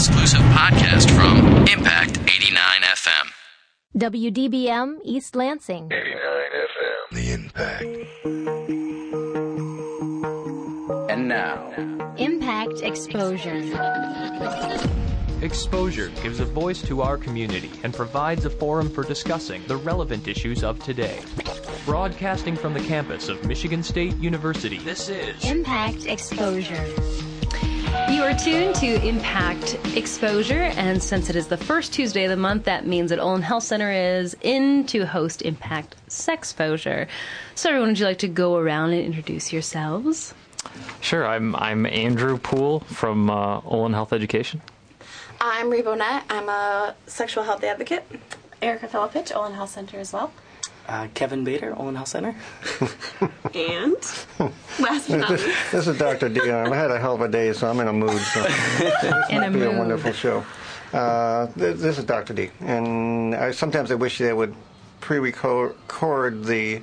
exclusive podcast from Impact 89 FM. WDBM East Lansing. 89 FM. The Impact. And now, Impact Exposure. Exposure gives a voice to our community and provides a forum for discussing the relevant issues of today. Broadcasting from the campus of Michigan State University, this is Impact Exposure. You are tuned to Impact Exposure, and since it is the first Tuesday of the month, that means that Olin Health Center is in to host Impact Sexposure. So, everyone, would you like to go around and introduce yourselves? Sure, I'm I'm Andrew Poole from uh, Olin Health Education. I'm Rebo Net. I'm a sexual health advocate. Erica Filipich, Olin Health Center as well. Uh, Kevin Bader, Olin Health Center. And last but not least, This is Dr. Dion. I had a hell of a day, so I'm in a mood. So this In might a be a wonderful show. Uh, th- this is Dr. D, and I, sometimes I wish they would pre-record the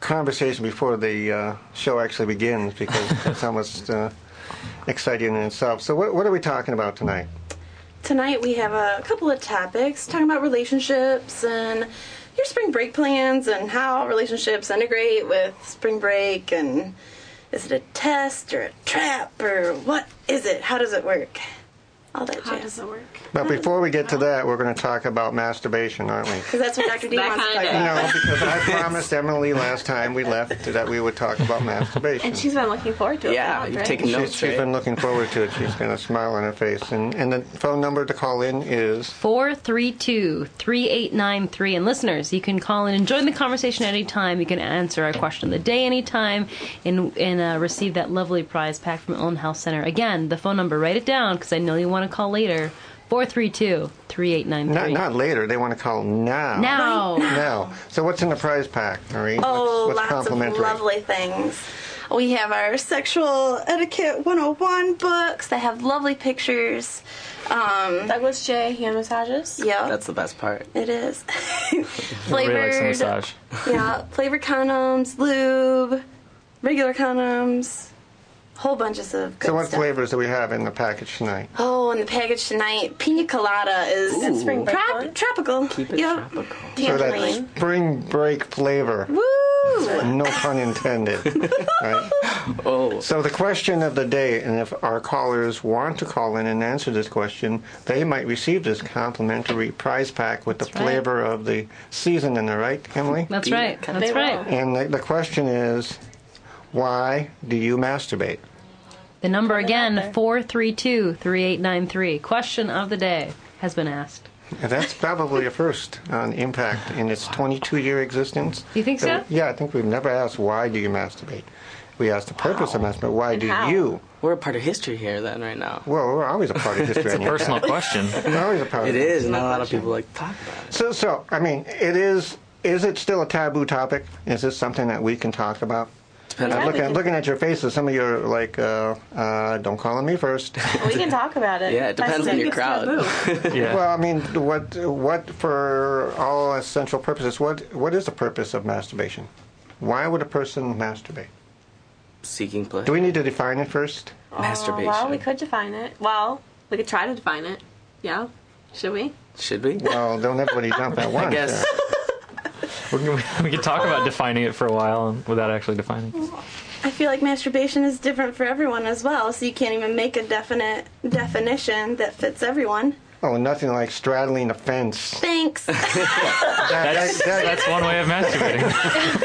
conversation before the uh, show actually begins because it's almost uh, exciting in itself. So, what, what are we talking about tonight? Tonight we have a couple of topics talking about relationships and your spring break plans and how relationships integrate with spring break and is it a test or a trap or what is it? How does it work? All that how jazz. does it work? But before we get to that, we're going to talk about masturbation, aren't we? Because that's what Dr. D That wants to talk about. No, because I promised Emily last time we left that we would talk about masturbation. And she's been looking forward to it. Yeah, for you've months, taken notes. She's, she's right? been looking forward to it. She's got a smile on her face. And, and the phone number to call in is 432 3893. And listeners, you can call in and join the conversation at any time. You can answer our question of the day anytime and, and uh, receive that lovely prize pack from Olin Health Center. Again, the phone number, write it down because I know you want to call later 432 not, 3893. not later. They want to call now. Now. Now. So what's in the prize pack, Marie? Oh, what's, what's lots of complimentary? lovely things. We have our sexual etiquette 101 books that have lovely pictures. Um, Douglas J. hand massages. yeah, That's the best part. it is. Really likes the massage. yeah, flavored condoms, lube, regular condoms, whole bunches of good So what stuff. flavors do we have in the package tonight? Oh, in the package tonight, pina colada is That's spring break trop- tropical. Keep it Yep. tropical. So that Tangerine. spring break flavor. Woo! No pun intended. right? Oh, So the question of the day, and if our callers want to call in and answer this question, they might receive this complimentary prize pack with the That's right. flavor of the season in there, right, Emily? That's right. That's they right. will. And the, the question is, why do you masturbate? The number again, there. 432 3893. Question of the day has been asked. And that's probably a first on Impact in its 22-year existence. You think so? Uh, yeah, I think we've never asked why do you masturbate. We asked the purpose of masturbation. Why And do how? you? we're a part of history here then right now. Well, we're always a part of history. It's a on Impact. personal question. We're always a part It of is, and not a lot of people like to talk about it. So, so I mean, it is. Is it still a taboo topic? Is this something that we can talk about? Depends on look we at, can- looking at your faces, some of you are like, uh, uh, "Don't call on me first. We can talk about it. Yeah, it I depends still on your crowd. Yeah. Well, I mean, what, what for all essential purposes? What, what is the purpose of masturbation? Why would a person masturbate? Seeking pleasure. Do we need to define it first? Masturbation. Uh, well, we could define it. Well, we could try to define it. Yeah. Should we? Should we? Well, don't everybody jump at once. I guess. Yeah. we, can, we could talk about defining it for a while without actually defining. it. I feel like masturbation is different for everyone as well, so you can't even make a definite definition that fits everyone. Oh, nothing like straddling a fence. Thanks. That- That's, that- that- that's one way of masturbating.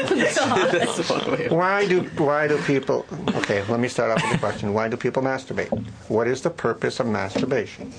That's one way. Why do why do people? Okay, let me start off with the question. Why do people masturbate? What is the purpose of masturbation?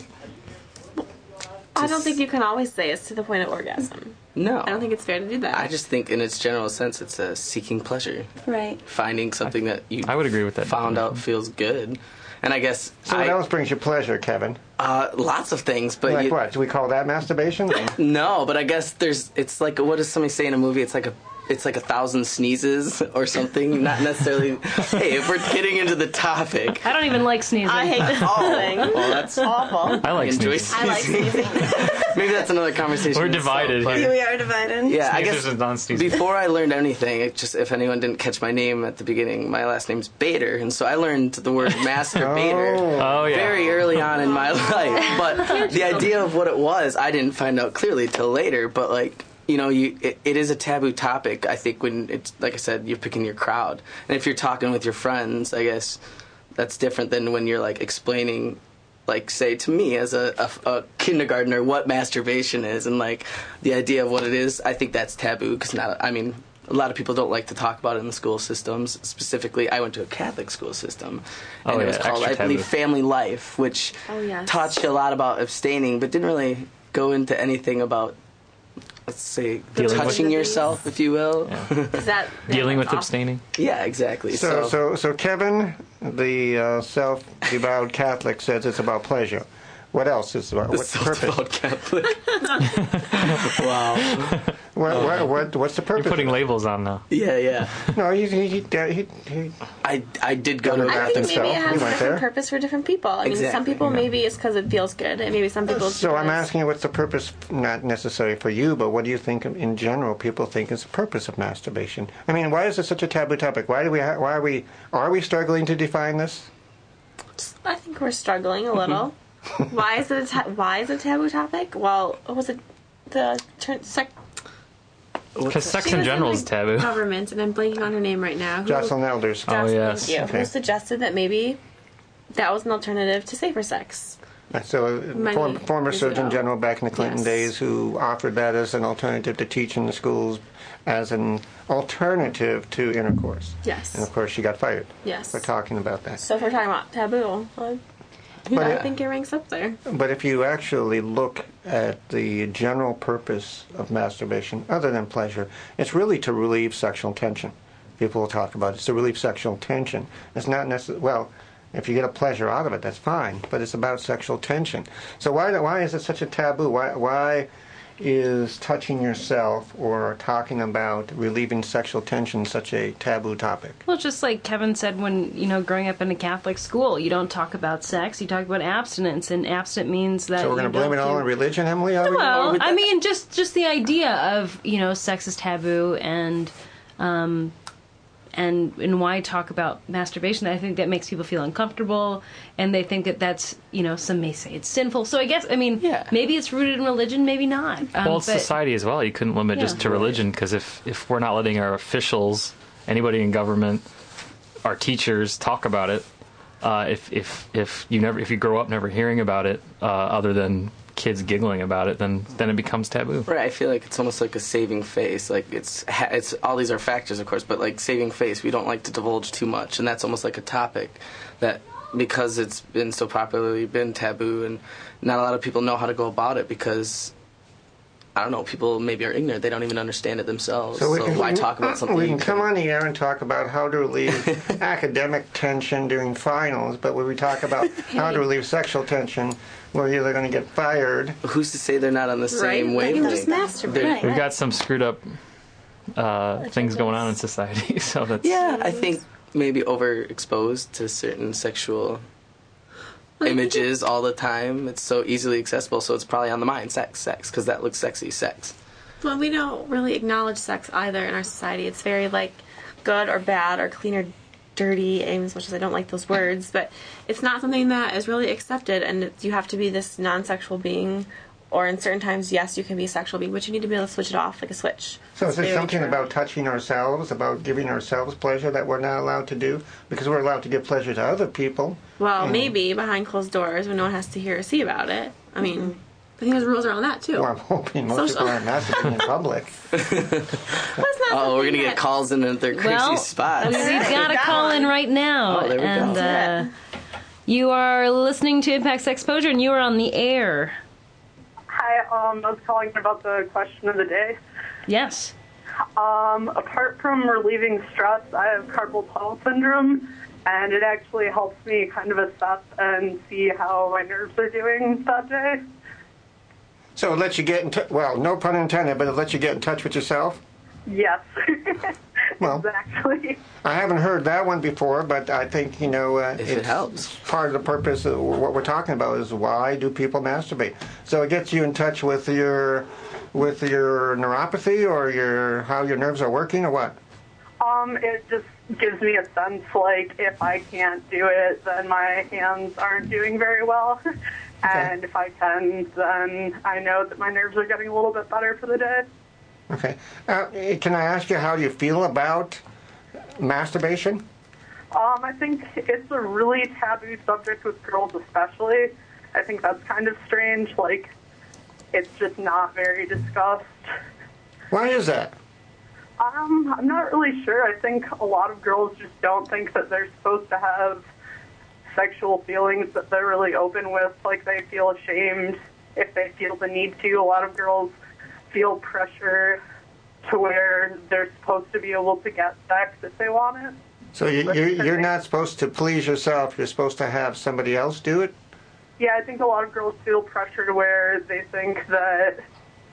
I don't think you can always say it's to the point of orgasm. No. I don't think it's fair to do that. I just think, in its general sense, it's a seeking pleasure, right. finding something that you I would agree with that. found out feels good, and I guess So I, what else brings you pleasure, Kevin? uh, lots of things, but Like you, what? Do we call that masturbation? no, but I guess there's. It's like what does somebody say in a movie? It's like a. It's like a thousand sneezes or something. Not necessarily. hey, if we're getting into the topic, I don't even like sneezing. I hate this whole oh. thing. well, that's awful. I like enjoy sneezing. I like sneezing. Maybe that's another conversation. We're in itself, divided but- here. We are divided. Yeah, I Sneezers guess and non-sneezers. before I learned anything, it just if anyone didn't catch my name at the beginning, my last name's Bader, and so I learned the word masturbator oh. oh yeah. very early on in my life. But the idea of what it was, I didn't find out clearly till later. But like, you know, you it, it is a taboo topic. I think when it's like I said, you're picking your crowd, and if you're talking with your friends, I guess that's different than when you're like explaining. Like, say to me as a, a, a kindergartner, what masturbation is, and like the idea of what it is. I think that's taboo because not. I mean, a lot of people don't like to talk about it in the school systems. Specifically, I went to a Catholic school system, and Oh, it was yeah, called, I extra believe, taboo. Family Life, which Oh, yes. taught you a lot about abstaining, but didn't really go into anything about, let's say, Dealing with- touching yourself, if you will. Yeah, Is that Dealing with awesome. abstaining. Yeah, exactly. So, So, so, so Kevin, the uh, self-devouted Catholic, says it's about pleasure. What else is about? the What's the purpose? self-devout Catholic. wow. What, oh, what, what, what's the purpose? You're putting labels on now. Yeah, yeah. no, he, he, he, he, he, I, I did go to a I I Catholic think maybe it himself. He has a went different there. purpose for different people. I mean, some people yeah. maybe it's because it feels good, and maybe some people. So I'm asking you, what's the purpose? Not necessarily for you, but what do you think in general people think is the purpose of masturbation? I mean, why is it such a taboo topic? Why do we? Ha- why are we? Are we struggling to define this? I think we're struggling a little. why is it a ta- why is it a taboo topic? Well, was it the turn sec- Because sex she in was general like is taboo. Government, and I'm blanking on her name right now. Who, Joycelyn Elders. Oh, Joycelyn, yes. thank you, Okay. Who suggested that maybe that was an alternative to safer sex? So, uh, Many form, former Surgeon ago. General back in the Clinton Yes. days who offered that as an alternative to teaching the schools, as an alternative to intercourse. Yes. And of course, she got fired Yes. for talking about that. So if we're talking about taboo, I, But I think it ranks up there. But if you actually look at the general purpose of masturbation, other than pleasure, it's really to relieve sexual tension. People will talk about it. It's to relieve sexual tension. It's not necessarily, well, if you get a pleasure out of it, that's fine, but it's about sexual tension. So why, why is it such a taboo? Why, why is touching yourself or talking about relieving sexual tension such a taboo topic? Well, just like Kevin said, when you know, growing up in a Catholic school, you don't talk about sex. You talk about abstinence, and abstinent means that. So we're going to blame it all on religion, Emily? We- Well, I mean, just just the idea of you know, sex is taboo, and um, and and why talk about masturbation? I think that makes people feel uncomfortable, and they think that that's you know, some may say it's sinful. So I guess I mean, Yeah. maybe it's rooted in religion, maybe not. Um, Well, it's but- society as well. You couldn't limit just to religion because if if we're not letting our officials, anybody in government, our teachers talk about it, uh, if if if you never if you grow up never hearing about it, uh, other than kids giggling about it, then then it becomes taboo. Right, I feel like it's almost like a saving face. Like it's it's all these are factors, of course, but like saving face, we don't like to divulge too much, and that's almost like a topic that because it's been so popularly been taboo, and not a lot of people know how to go about it because I don't know, people maybe are ignorant; they don't even understand it themselves. So, we can, why talk about something? We can come on the air and talk about how to relieve academic tension during finals, but when we talk about how to relieve sexual tension, we're either going to get fired. Who's to say they're not on the same Right? They can wavelength? just masturbate. They're- We've got some screwed up uh, things going on in society, so that's Yeah, I think maybe overexposed to certain sexual images all the time. It's so easily accessible, so it's probably on the mind. Sex, sex, because that looks sexy. Sex. Well, we don't really acknowledge sex either in our society. It's very like good or bad or clean or dirty, and as much as I don't like those words, but it's not something that is really accepted, and you have to be this non-sexual being. Or in certain times, yes, you can be a sexual being, but you need to be able to switch it off like a switch. So is It's there something true. about touching ourselves, about giving ourselves pleasure that we're not allowed to do? Because we're allowed to give pleasure to other people. Well, mm. maybe behind closed doors when no one has to hear or see about it. I mean, mm-hmm. I think there's rules around that too. Well, I'm hoping most Social- people aren't masturbating in public. But it's not Oh, we're gonna get calls in at their crazy Well, spots. We've got a Got call in right now, Oh, there we go. and uh, you are listening to Impact Exposure, and you are on the air. Hi, um, I was calling about the question of the day. Yes. Um, apart from relieving stress, I have carpal tunnel syndrome, and it actually helps me kind of assess and see how my nerves are doing that day. So it lets you get in touch, well, no pun intended, but it lets you get in touch with yourself? Yes, Well, exactly. I haven't heard that one before, but I think, you know, uh, If it helps. part of the purpose of what we're talking about is why do people masturbate? So it gets you in touch with your with your neuropathy or your how your nerves are working or what? Um, it just gives me a sense like if I can't do it, then my hands aren't doing very well, And if I can, then I know that my nerves are getting a little bit better for the day. Okay. Uh, can I ask you how you feel about masturbation? Um, I think it's a really taboo subject with girls, especially. I think that's kind of strange. Like, it's just not very discussed. Why is that? Um, I'm not really sure. I think a lot of girls just don't think that they're supposed to have sexual feelings that they're really open with. Like, they feel ashamed if they feel the need to. A lot of girls feel pressure to where they're supposed to be able to get sex if they want it. So you, you're, you're not supposed to please yourself. You're supposed to have somebody else do it. Yeah, I think a lot of girls feel pressure to where they think that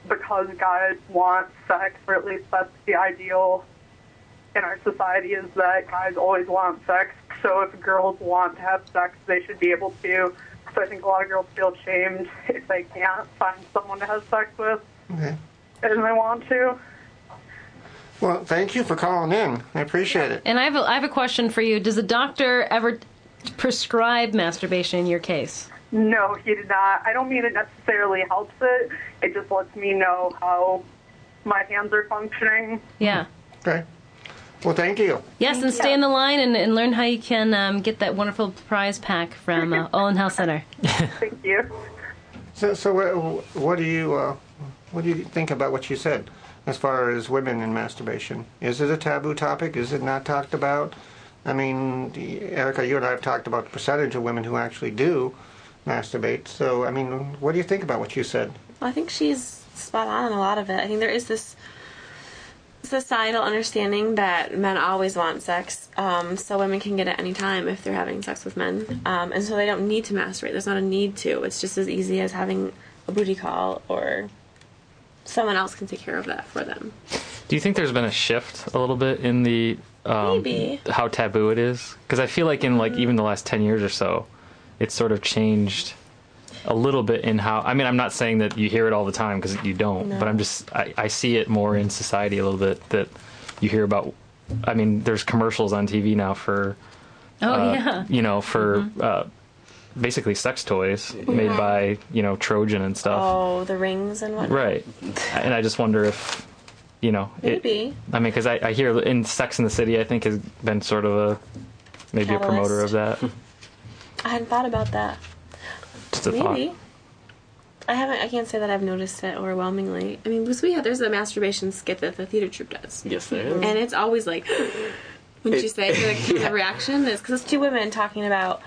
because guys want sex, or at least that's the ideal in our society, is that guys always want sex. So if girls want to have sex, they should be able to. So I think a lot of girls feel shamed if they can't find someone to have sex with, Okay. and they want to. Well, thank you for calling in. I appreciate it. And I have a, I have a question for you. Does a doctor ever prescribe masturbation in your case? No, he did not. I don't mean it necessarily helps it. It just lets me know how my hands are functioning. Yeah. Okay. Well, thank you. Yes, and stay in the line and, and learn how you can um, get that wonderful prize pack from uh, Olin Health Center. Thank you. So, so what, what do you uh, what do you think about what you said as far as women and masturbation? Is it a taboo topic? Is it not talked about? I mean, Erica, you and I have talked about the percentage of women who actually do masturbate. So, I mean, what do you think about what you said? Well, I think she's spot on on a lot of it. I think there is this societal understanding that men always want sex, um, so women can get it any time if they're having sex with men, um, and so they don't need to masturbate. There's not a need to. It's just as easy as having a booty call, or someone else can take care of that for them. Do you think there's been a shift a little bit in the um, Maybe. how taboo it is? Because I feel like in like even the last ten years or so, it's sort of changed a little bit in how. I mean, I'm not saying that you hear it all the time because you don't, No. but I'm just I, I see it more in society a little bit that you hear about. I mean, there's commercials on TV now for Oh, uh, yeah. you know for uh, basically sex toys made Mhm. by you know Trojan and stuff. Oh, the rings and what? Right. And I just wonder if, you know, it, Maybe. I mean, because I, I hear in Sex in the City, I think has been sort of a maybe a promoter of that. I hadn't thought about that. Just a Maybe. thought. I haven't. I can't say that I've noticed it overwhelmingly. I mean, because we have there's a masturbation skit that the theater troupe does. Yes, there is. and it's always like, when It- you say like, the reaction is because it's two women talking about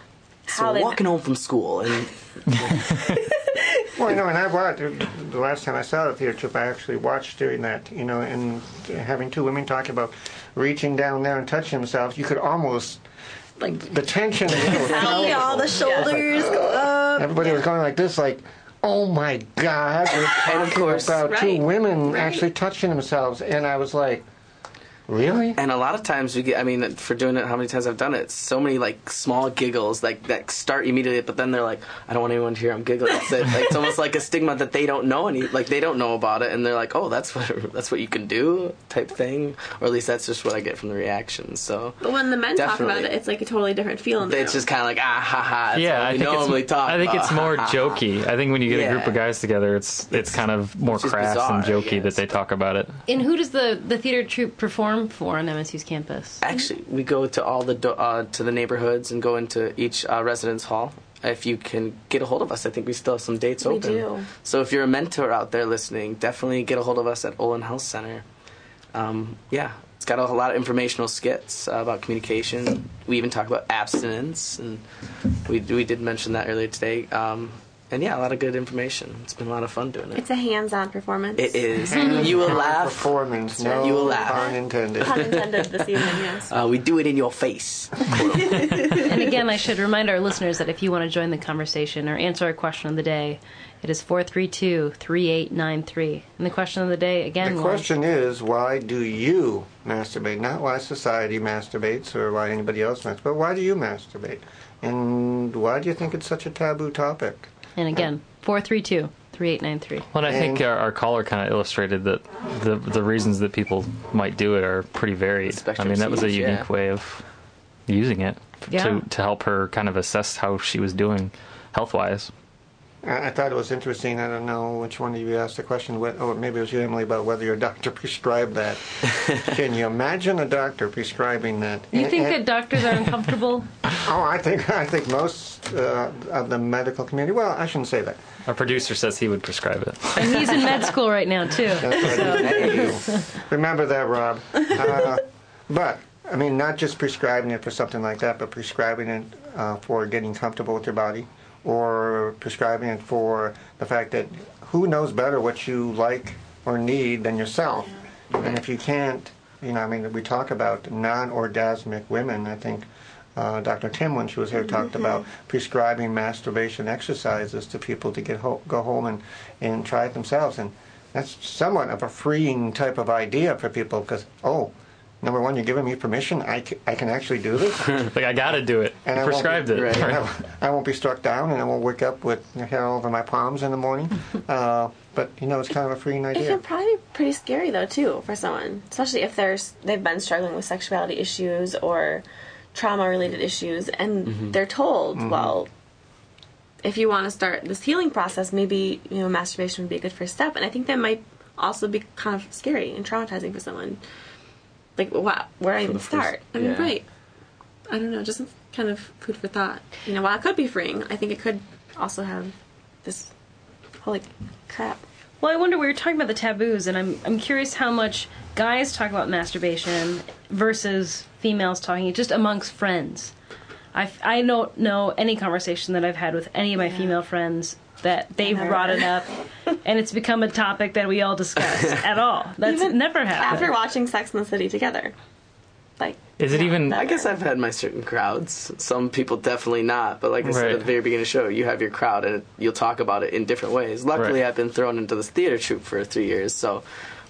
So how we're walking home from school, and Well, you know, and I watched the last time I saw the theater troupe, I actually watched during that, you know, and having two women talk about reaching down there and touching themselves, you could almost like the tension. You know, See all the shoulders go oh, up. everybody was going like this, like, "Oh my God!" We're talking course- about Right, two women actually touching themselves, and I was like, "Really?" and a lot of times we get. I mean, for doing it, how many times I've done it? So many like small giggles, like that start immediately, but then they're like, "I don't want anyone to hear I'm giggling." So, like, it's almost like a stigma that they don't know any, like they don't know about it, and they're like, "Oh, that's what that's what you can do," type thing, or at least that's just what I get from the reactions. So But when the men talk about it, it's like a totally different feeling. it's just kind of like ah ha ha. That's yeah, what I we think normally it's. talk. I think it's more Ha, ha, ha. jokey. I think when you get a group of guys together, it's it's kind of more crass bizarre, and I jokey that they talk about it. And who does the, the theater troupe perform for on MSU's campus? Actually, we go to all the do- uh, to the neighborhoods and go into each uh, residence hall. If you can get a hold of us, I think we still have some dates We open. do. So if you're a mentor out there listening, definitely get a hold of us at Olin Health Center. Um, yeah, it's got a lot of informational skits uh, about communication. We even talk about abstinence, and we we did mention that earlier today. Um, and yeah, a lot of good information. It's been a lot of fun doing it. It's a hands-on performance. It is. you will laugh. Performance, no You will laugh. pun intended. Pun intended this evening. Yes. Uh, we do it in your face. and again, I should remind our listeners that if you want to join the conversation or answer a question of the day, it is 432 3893. And the question of the day, again, The was- question is, why do you masturbate? Not why society masturbates or why anybody else masturbates, but why do you masturbate? And why do you think it's such a taboo topic? And again, 432 3893. Well, I think our, our caller kind of illustrated that the the reasons that people might do it are pretty varied. I mean, that was a unique yeah. way of using it Yeah. to to help her kind of assess how she was doing health wise. I, I thought it was interesting. I don't know which one of you asked the question, or maybe it was you, Emily, about whether your doctor prescribed that. Can you imagine a doctor prescribing that? You think and- that doctors are uncomfortable? Oh, I think I think most uh, of the medical community. Well, I shouldn't say that. Our producer says he would prescribe it. and he's in med school right now too. That's right. Remember that, Rob. Uh, but I mean, not just prescribing it for something like that, but prescribing it uh, for getting comfortable with your body, or prescribing it for the fact that who knows better what you like or need than yourself. And if you can't, you know, I mean, we talk about non-orgasmic women. I think uh, Dr. Tim, when she was here, talked about prescribing masturbation exercises to people to get ho- go home and, and try it themselves. And that's somewhat of a freeing type of idea for people because, oh, number one, you're giving me permission. I, I can actually do this. like I got to do it. And You I won't prescribed be- it. and Right. I, I won't be struck down, and I won't wake up with hair all over my palms in the morning. Uh, but you know, it's kind of a freeing idea. It idea. can probably be pretty scary though too for someone, especially if there's they've been struggling with sexuality issues or trauma related issues, and Mm-hmm. they're told, well, if you want to start this healing process, maybe you know masturbation would be a good first step. And I think that might also be kind of scary and traumatizing for someone. Like, wow, where I even the first- start? I mean, yeah. right? I don't know, just some kind of food for thought. You know, while it could be freeing, I think it could also have this holy crap. Well, I wonder. We were talking about the taboos, and I'm I'm curious how much guys talk about masturbation versus females talking it just amongst friends. I I don't know any conversation that I've had with any of my female friends that they've Never. brought it up, and it's become a topic that we all discuss at all. That's Even never happened. After watching Sex in the City together, like Is it even? I guess I've had my certain crowds. Some people definitely not, but like I said at the very beginning of the show, you have your crowd and you'll talk about it in different ways. Luckily, Right. I've been thrown into this theater troupe for three years, so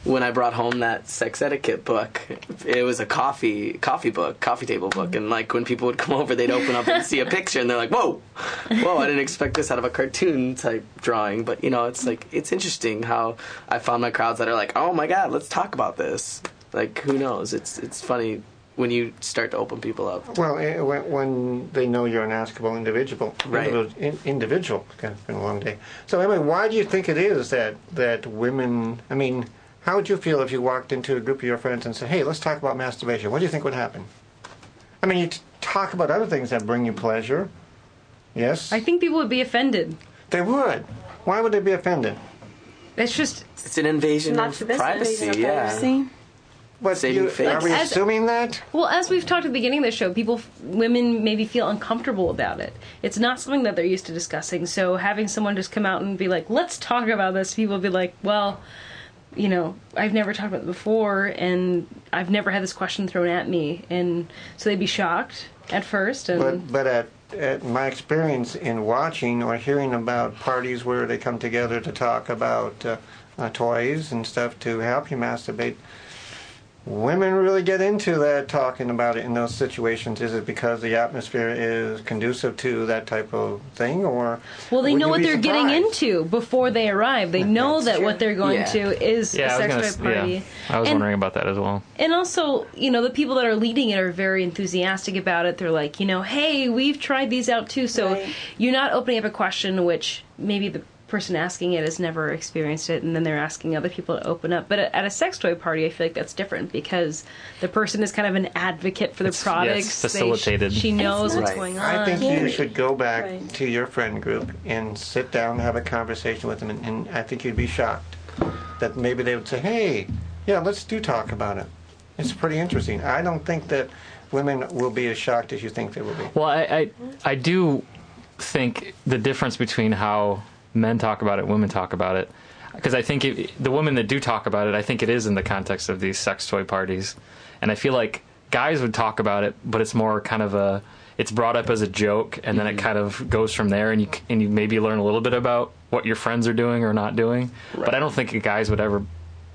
when I brought home that sex etiquette book, it was a coffee coffee book, coffee table book, and like when people would come over, they'd open up and see a picture, and they're like, "Whoa, whoa! I didn't expect this out of a cartoon type drawing." But you know, it's like it's interesting how I found my crowds that are like, "Oh my god, let's talk about this." Like, who knows? It's it's funny when you start to open people up. Well, eh, when, when they know you're an askable individual, Right. individual, in, individual. God, it's been a long day. So, Emily, why do you think it is that that women? I mean, how would you feel if you walked into a group of your friends and said, "Hey, let's talk about masturbation"? What do you think would happen? I mean, you t- talk about other things that bring you pleasure. Yes, I think people would be offended. they would. Why would they be offended? It's just It's an invasion Not of to privacy. Invasion of Yeah. privacy. But Saving you, face. are we as- assuming that? Well, as we've talked at the beginning of the show, people, women maybe feel uncomfortable about it. It's not something that they're used to discussing. So having someone just come out and be like, "Let's talk about this," people would be like, "Well, you know, I've never talked about it before, and I've never had this question thrown at me," and so they'd be shocked at first. And But but at, at my experience in watching or hearing about parties where they come together to talk about uh, uh, toys and stuff to help you masturbate, women really get into that talking about it in those situations. Is it because the atmosphere is conducive to that type of thing, or well, they know what they're getting into before they arrive. They know that what they're going Yeah. to is Yeah, a I was sex gonna. party. Yeah, I was And- wondering about that as well. And also, you know, the people that are leading it are very enthusiastic about it. They're like, you know, hey, we've tried these out too. So Right. you're not opening up a question which maybe the person asking it has never experienced it, and then they're asking other people to open up. But at at a sex toy party, I feel like that's different because the person is kind of an advocate for the It's- yeah, products. it's They- facilitated. she knows what's Right. going on. I think you should go back Right. to your friend group and sit down and have a conversation with them, and, and I think you'd be shocked that maybe they would say, "Hey, yeah, let's do talk about it." It's pretty interesting. I don't think that women will be as shocked as you think they will be. Well, I, I I do think the difference between how men talk about it, women talk about it, because I think it, the women that do talk about it, I think it is in the context of these sex toy parties, and I feel like guys would talk about it, but it's more kind of a it's brought up as a joke, and then it mm-hmm. kind of goes from there, and you and you maybe learn a little bit about what your friends are doing or not doing, but I don't think guys would ever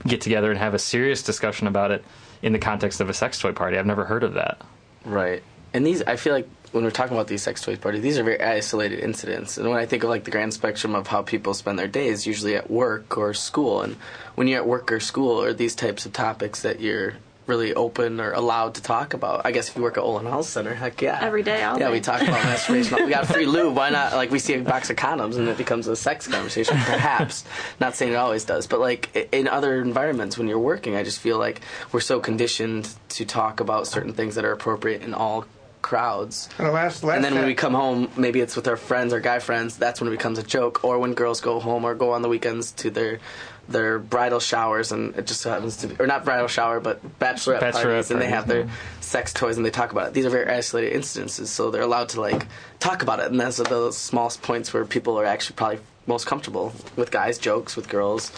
get together and have a serious discussion about it in the context of a sex toy party. I've never heard of that. Right. And these, I feel like when we're talking about these sex toys parties, these are very isolated incidents. And when I think of like the grand spectrum of how people spend their days, usually at work or school, and when you're at work or school, or these types of topics that you're really open or allowed to talk about. I guess if you work at Olin Health Center, heck yeah, Every day, all yeah, day. we talk about masturbation. We got free lube. Why not? Like we see a box of condoms and it becomes a sex conversation. Perhaps not saying it always does, but like in other environments when you're working, I just feel like we're so conditioned to talk about certain things that are appropriate in all crowds. And the last, last And then when we come home, maybe it's with our friends or guy friends. That's when it becomes a joke. Or when girls go home or go on the weekends to their their bridal showers, and it just happens to be, or not bridal shower, but bachelorette, Bachelorette parties, and they have their yeah. sex toys and they talk about it. These are very isolated instances, so they're allowed to like talk about it, and those are those small points where people are actually probably most comfortable with guys' jokes, with girls.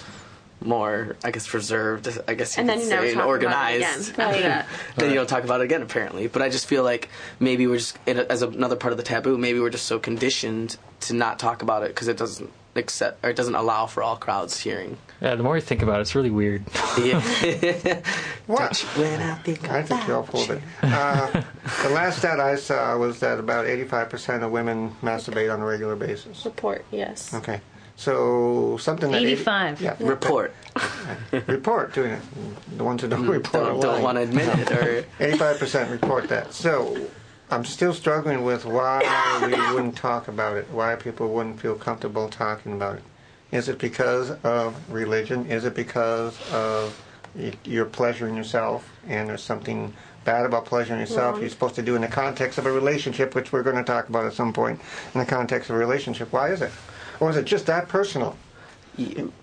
More, I guess, reserved. I guess you And then you say, never and talk about it organized. again after that. then you don't talk about it again, apparently. But I just feel like maybe we're just as another part of the taboo. Maybe we're just so conditioned to not talk about it because it doesn't accept or it doesn't allow for all crowds hearing. Yeah, the more you think about it, it's really weird. What? When I think I think you all pulled it. Uh, the last stat I saw was that about 85% of women masturbate on a regular basis. Report, yes. Okay. So something that 80 85. yeah, report, report doing it. The ones who don't mm, report don't, don't want to admit it, or 85% report that. So I'm still struggling with why we wouldn't talk about it, why people wouldn't feel comfortable talking about it. Is it because of religion? Is it because of y- you're pleasuring yourself and there's something bad about pleasuring yourself you're supposed to do in the context of a relationship, which we're going to talk about at some point in the context of a relationship? Why is it? Or is it just that personal?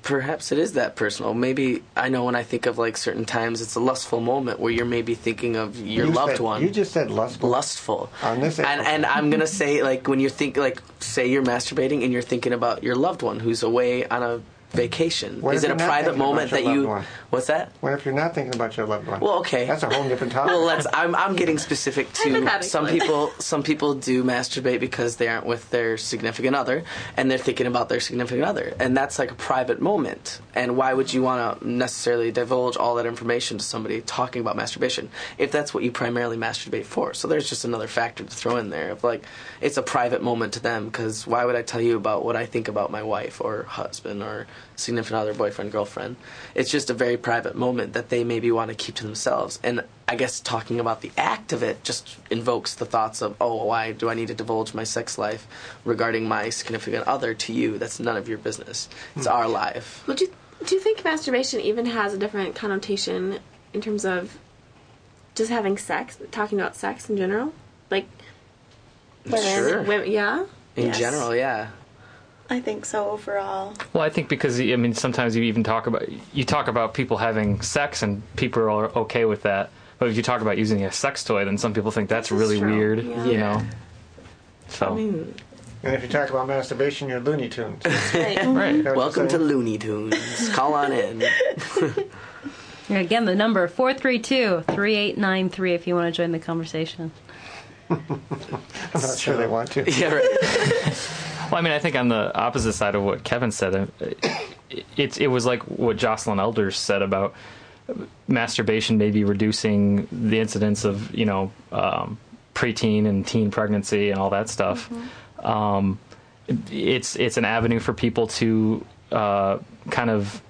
Perhaps it is that personal. Maybe I know when I think of like certain times, it's a lustful moment where you're maybe thinking of your You loved said- one. You just said lustful. lustful. On this and and I'm gonna say like when you think like say you're masturbating and you're thinking about your loved one who's away on a vacation. What is it a private moment that you? one? What's that? What if you're not thinking about your loved one? Well, okay. That's a whole different topic. Well, let's. I'm I'm getting specific to some people. Some people do masturbate because they aren't with their significant other, and they're thinking about their significant other, and that's like a private moment. And why would you want to necessarily divulge all that information to somebody talking about masturbation if that's what you primarily masturbate for? So there's just another factor to throw in there of like it's a private moment to them because why would I tell you about what I think about my wife or husband or significant other, boyfriend, girlfriend? It's just a very private moment that they maybe want to keep to themselves. And I guess talking about the act of it just invokes the thoughts of, oh, why do I need to divulge my sex life regarding my significant other to you? That's none of your business. It's hmm. our life. Would you do you think masturbation even has a different connotation in terms of just having sex, talking about sex in general? Like women, Sure. women yeah? In Yes. general, yeah. I think so overall. Well, I think because I mean, sometimes you even talk about you talk about people having sex, and people are okay with that. But if you talk about using a sex toy, then some people think that's This really true, weird. yeah. You know. So and if you talk about masturbation, you're Looney Tunes. Right. right. Mm-hmm. That's Welcome to same. Looney Tunes. Call on in. Again, the number 432-3893 if you want to join the conversation. I'm not sure they want to. yeah, right. Well, I mean, I think on the opposite side of what Kevin said, uh, it, it, it was like what Joycelyn Elders said about masturbation maybe reducing the incidence of, you know, um, preteen and teen pregnancy and all that stuff. Um, it's it's an avenue for people to uh, kind of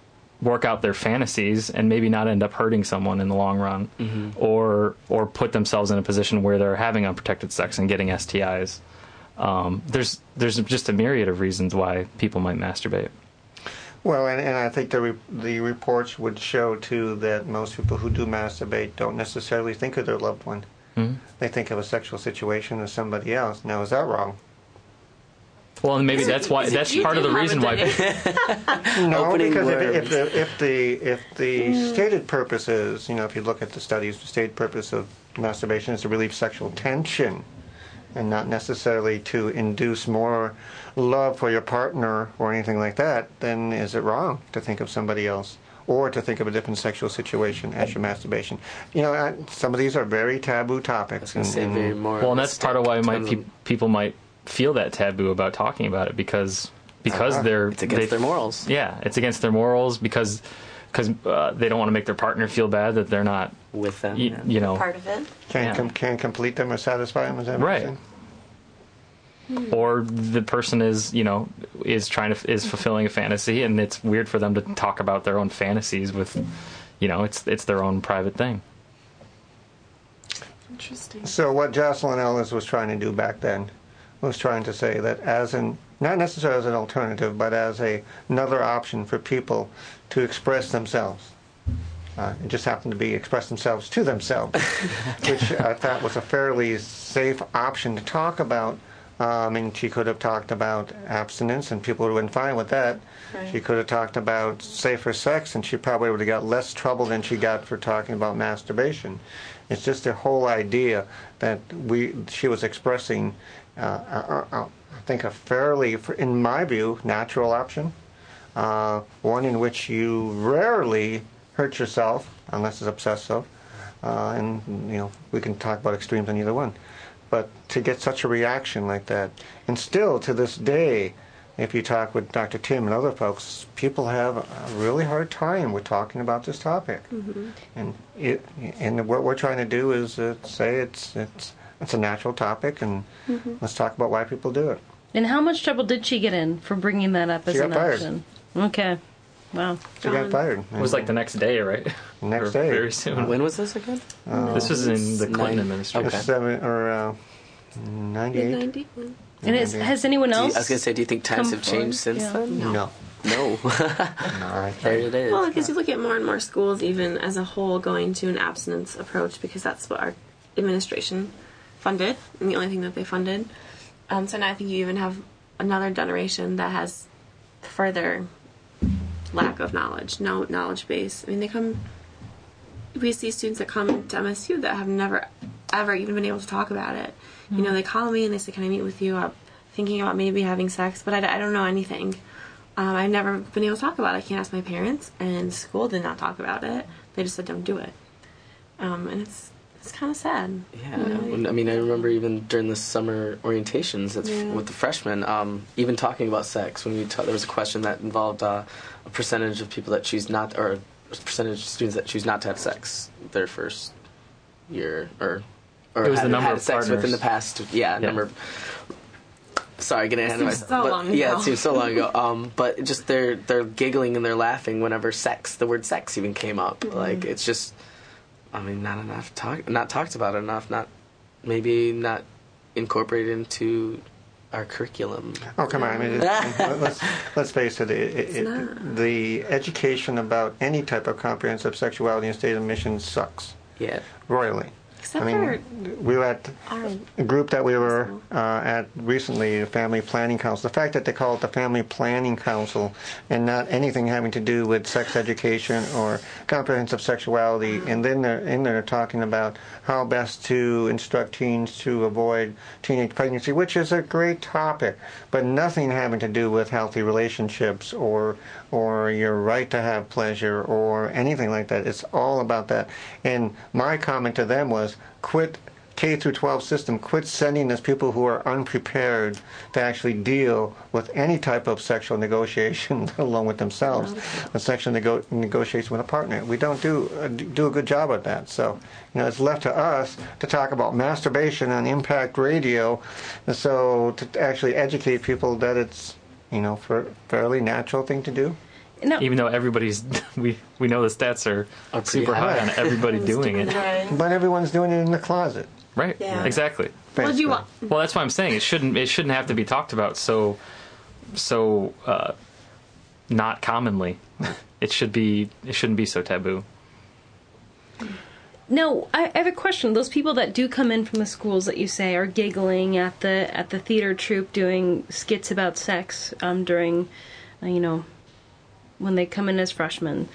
work out their fantasies and maybe not end up hurting someone in the long run, or or put themselves in a position where they're having unprotected sex and getting STIs. Um, there's there's just a myriad of reasons why people might masturbate. Well, and, and I think the re- the reports would show too that most people who do masturbate don't necessarily think of their loved one. They think of a sexual situation with somebody else. Now, is that wrong? Well, and maybe that's why that's part of the reason why. No, Opening because if, if the if the if the stated purpose is, you know, if you look at the studies, the stated purpose of masturbation is to relieve sexual tension, and not necessarily to induce more love for your partner or anything like that, then is it wrong to think of somebody else? Or to think of a different sexual situation as your masturbation. You know, I, some of these are very taboo topics. I was gonna very more. Well, and that's part of why might pe- people might feel that taboo about talking about it because because Uh-huh. they're It's against they- their morals. Yeah, it's against their morals because because uh, they don't want to make their partner feel bad that they're not with them. you, yeah. you know Part of it. Can't, Yeah. com- can't complete them or satisfy them, is that Right. you're hmm. or the person is you know is trying to is fulfilling a fantasy and it's weird for them to talk about their own fantasies with you know it's it's their own private thing Interesting. So what Joycelyn Ellis was trying to do back then was trying to say that as an not necessarily as an alternative, but as a, another option for people to express themselves. Uh, it just happened to be express themselves to themselves, which I thought was a fairly safe option to talk about. Uh, I mean, she could have talked about abstinence, and people would have been fine with that. Right. She could have talked about safer sex, and she probably would have got less trouble than she got for talking about masturbation. It's just the whole idea that we she was expressing, uh, uh, uh, I think, a fairly, in my view, natural option, uh, one in which you rarely hurt yourself unless it's obsessive, uh, and you know we can talk about extremes on either one. But to get such a reaction like that, and still to this day, if you talk with Dr. Tim and other folks, people have a really hard time with talking about this topic. Mhm. And it, and what we're trying to do is uh, say it's it's it's a natural topic, and Mhm. let's talk about why people do it. And how much trouble did she get in for bringing that up as She got an fired. option? Okay. Wow. She got fired. It was like the next day, right? Next Or day. Very soon. When was this again? Uh, this was in the Clinton Nine- administration. Okay. Seven or uh, ninety-eight. And is, has anyone Do you- else? I was gonna say, do you think times come have changed forward? since Yeah. then? No. No. there it is. Well, because you look at more and more schools, even as a whole, going to an abstinence approach because that's what our administration funded, and the only thing that they funded. Um, so now I think you even have another generation that has further lack of knowledge, no knowledge base. I mean, they come. We see students that come to MSU that have never, ever even been able to talk about it. You know, they call me and they say, "Can I meet with you?" I'm thinking about maybe having sex, but I, I don't know anything. Um, I've never been able to talk about it. I can't ask my parents, and school did not talk about it. They just said, "Don't do it," um, and it's it's kind of sad. Yeah, you know? I mean, I remember even during the summer orientations that's Yeah. with the freshmen, um, even talking about sex. When we ta- there was a question that involved uh, a percentage of people that choose not, or a percentage of students that choose not to have sex their first year, or or It was had, the number had of sex partners. within the past. Yeah, Yeah. number. Sorry, getting ahead of Seems myself. so but- long Yeah, ago. it seems so long ago. Um, but just they're they're giggling and they're laughing whenever sex, the word sex, even came up. Mm-hmm. Like it's just, I mean, not enough talk, not talked about enough, not maybe not incorporated into our curriculum. Oh come on! I mean, it, let's let's face it. it, it, it the education about any type of comprehensive sexuality and state of Michigan sucks Yeah. royally. Except I mean, we were at a group that we were uh, at recently, the Family Planning Council. The fact that they call it the Family Planning Council and not anything having to do with sex education or comprehensive sexuality, and then they're in there talking about how best to instruct teens to avoid teenage pregnancy, which is a great topic, but nothing having to do with healthy relationships or or your right to have pleasure or anything like that. It's all about that. And my comment to them was quit K through 12 system, quit sending us people who are unprepared to actually deal with any type of sexual negotiation, along with themselves, a sexual nego- negotiation with a partner. We don't do uh, do a good job at that. So, you know, it's left to us to talk about masturbation on Impact Radio, and so to actually educate people that it's you know, for fairly natural thing to do. No. Even though everybody's, we we know the stats are Are super high high. on everybody doing it. Right. But everyone's doing it in the closet. Right. Yeah. Exactly. What do you want? Well, that's why I'm saying it shouldn't it shouldn't have to be talked about so so uh, not commonly. It should be it shouldn't be so taboo. No, I, have a question. Those people that do come in from the schools that you say are giggling at the at the theater troupe doing skits about sex um, during, uh, you know, when they come in as freshmen.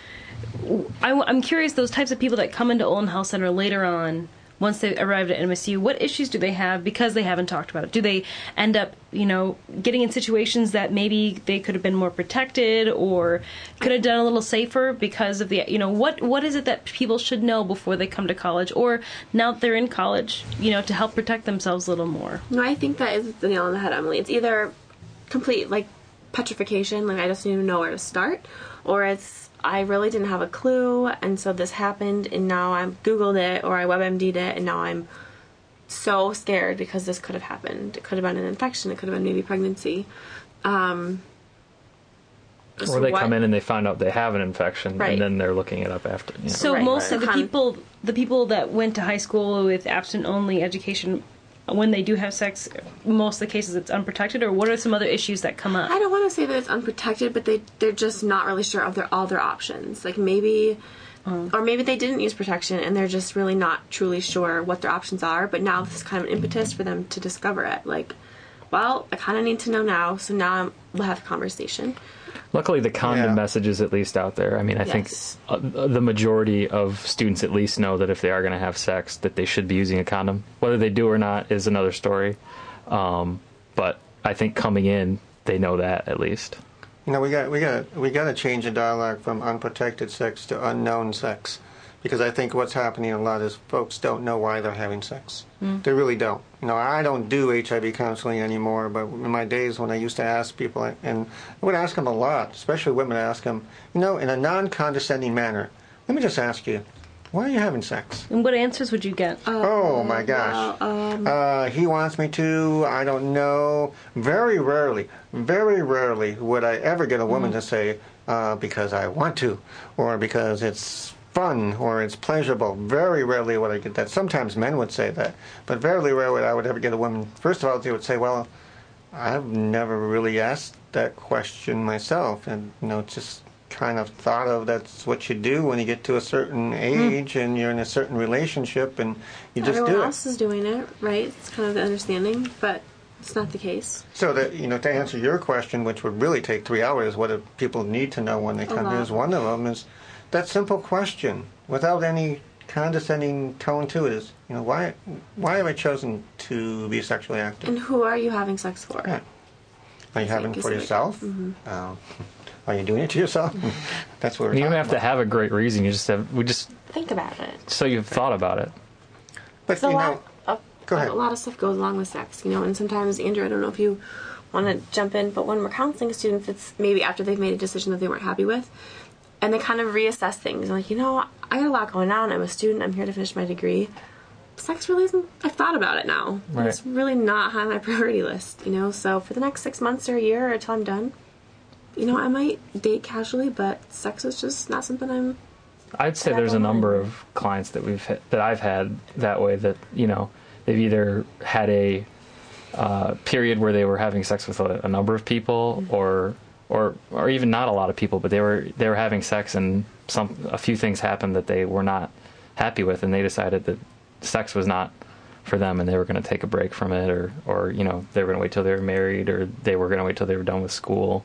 I, am curious. Those types of people that come into Olin Health Center later on, once they arrived at MSU, what issues do they have because they haven't talked about it? Do they end up, you know, getting in situations that maybe they could have been more protected or could have done a little safer because of the, you know, what what is it that people should know before they come to college or now that they're in college, you know, to help protect themselves a little more? No, I think that is the nail on the head, Emily. It's either complete like petrification, like I just don't even know where to start, or it's I really didn't have a clue, and so this happened, and now I've googled it or I WebMD'd it, and now I'm so scared because this could have happened. It could have been an infection. It could have been maybe pregnancy. Um, Or they what- come in and they find out they have an infection, Right. and then they're looking it up after. Yeah. So Right. most Right. of the people, the people that went to high school with abstinence-only education, when they do have sex, most of the cases it's unprotected, or what are some other issues that come up? I don't want to say that it's unprotected, but they they're just not really sure of their all their options. Like maybe, oh. or maybe they didn't use protection and they're just really not truly sure what their options are. But now this is kind of an impetus for them to discover it. Like, well, I kind of need to know now, so now I'm, we'll have a conversation. Luckily, the condom Yeah. message is at least out there. I mean, I Yes. think uh, the majority of students at least know that if they are going to have sex, that they should be using a condom. Whether they do or not is another story. Um, but I think coming in, they know that at least. You know, we got we got we got to change the dialogue from unprotected sex to unknown sex, because I think what's happening a lot is folks don't know why they're having sex. They really don't. You know, I don't do HIV counseling anymore, but in my days when I used to ask people, and I would ask them a lot, especially women, I ask them, you know, in a non-condescending manner. Let me just ask you, why are you having sex? and what answers would you get? Oh my gosh. uh, he wants me to. I don't know. Very rarely, very rarely would I ever get a woman to say, uh, because I want to, or because it's fun, or it's pleasurable. Very rarely would I get that. Sometimes men would say that, but very rarely would I would ever get a woman. First of all, they would say, well, I've never really asked that question myself, and you know, just kind of thought of that's what you do when you get to a certain hmm. age and you're in a certain relationship, and you just Everyone do it. else is doing it, right? It's kind of the understanding, but it's not the case. So that you know, to answer your question, which would really take three hours, what do people need to know when they come here is one of them is that simple question without any condescending tone to it is, you know, why why have I chosen to be sexually active? And who are you having sex for? Yeah. Are you having it is for it- yourself? Um, are you doing it to yourself? That's what we're You don't talking have to have a great reason. You just have we just Think about it. so you've thought about it. But a you lot know, of, Go ahead. A lot of stuff goes along with sex, you know, and sometimes Andrew, I don't know if you want to jump in, but when we're counseling students, it's maybe after they've made a decision that they weren't happy with, and they kind of reassess things. I'm Like, you know, I got a lot going on. I'm a student. I'm here to finish my degree. Sex really isn't. I've thought about it now. Right. It's really not high on my priority list, you know. So for the next six months or a year or until I'm done, you know, I might date casually, but sex is just not something I'm I'd say there's a go on. number of clients that we've ha- that I've had that way that you know they've either had a uh, period where they were having sex with a, a number of people or or or even not a lot of people but they were they were having sex and some a few things happened that they were not happy with and they decided that sex was not for them and they were going to take a break from it or or you know they were going to wait till they were married or they were going to wait till they were done with school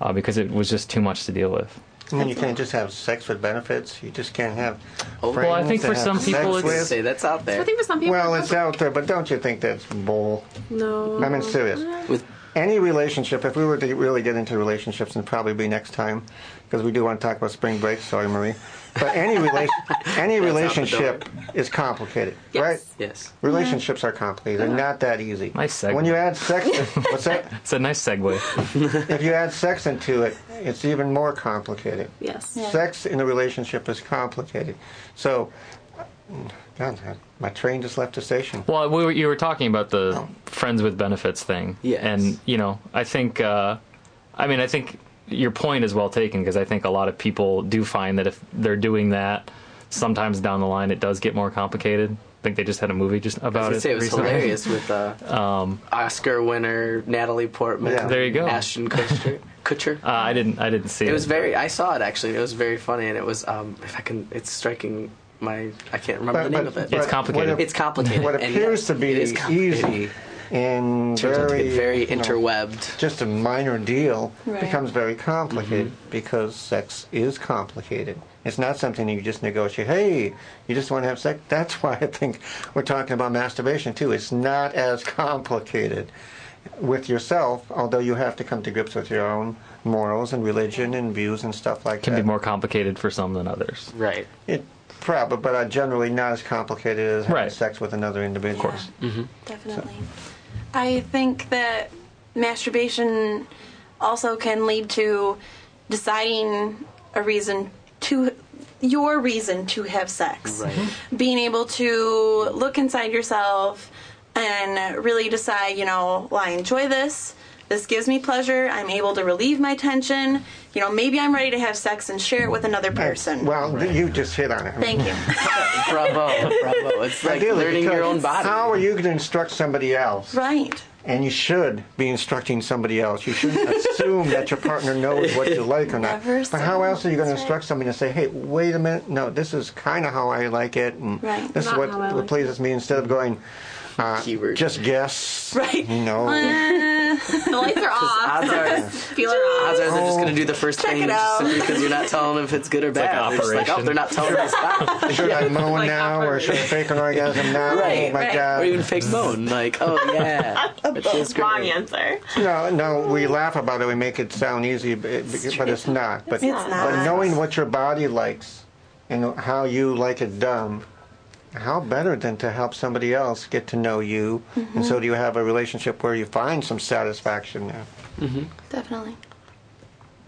uh, because it was just too much to deal with and then you can't just have sex with benefits. You just can't have. Oh, Well, I think to for some people it's- gonna say that's out there. I think for some people, Well, it's out there, but don't you think that's bull? No, I mean, serious. With Any relationship, if we were to really get into relationships, and probably be next time, because we do want to talk about spring break. Sorry, Marie. But any relation, any relationship is complicated, Yes. right? yes. Relationships are complicated. They're not that easy. Nice segue. When you add sex, what's that? it's a nice segue If you add sex into it, it's even more complicated. yes. Sex in a relationship is complicated. So, God, my train just left the station. Well, we were, you were talking about the friends with benefits thing, Yes. and you know, I think, uh, I mean, I think your point is well taken because I think a lot of people do find that if they're doing that, sometimes down the line it does get more complicated. I think they just had a movie just I about was it. gonna say it was recently. hilarious with uh, Oscar winner Natalie Portman. Yeah. There you go. Ashton Kutcher. Kutcher. Uh, I didn't, I didn't see it. It was very. I saw it actually. It was very funny, and it was. Um, if I can, it's striking my. I can't remember the name of it. It's complicated. What, It's complicated. what and appears yes, to be it is complicated. easy and turns out to very, be very you know, interwebbed. just a minor deal Right. becomes very complicated Mm-hmm. because sex is complicated. It's not something that you just negotiate. Hey, you just want to have sex. That's why I think we're talking about masturbation too. It's not as complicated with yourself, although you have to come to grips with your own morals and religion and views and stuff like that. can that. be more complicated for some than others. Right. It probably, but uh, generally not as complicated as having Right. sex with another individual. Of course. Mm-hmm. Mm-hmm. Definitely. I think that masturbation also can lead to deciding a reason to your reason to have sex. Right. Mm-hmm. Being able to look inside yourself and really decide, you know, well, I enjoy this. This gives me pleasure. I'm able to relieve my tension. You know, maybe I'm ready to have sex and share it with another person. Well, th- you just hit on it. Thank you. bravo, bravo. It's like Ideally, learning your own body. How are you going to instruct somebody else? right. And you should be instructing somebody else. You shouldn't assume that your partner knows what you like or not. Never but how else are you going to assume, instruct somebody to say, "Hey, wait a minute, no, this is kind of how I like it, and Right. this is Not what, what like pleases me," instead of going, uh, Keyword. "Just guess." Right. You know. The lights are off. odds are- Feel it off. Odds are they're just going to do the first Check thing it just out. simply because you're not telling them if it's good or like bad. they're just like, oh, operation. they're not telling me to stop. Should I moan Like now, or should I fake an orgasm now? Right, oh my right. God! Or even fake moan, like, oh yeah, it feels Wrong answer. No, no, we laugh about it. We make it sound easy, but, but it's not. But, It's not. but knowing what your body likes and how you like it done, how better than to help somebody else get to know you, and so mm-hmm. do you have a relationship where you find some satisfaction there. Mm-hmm. Definitely.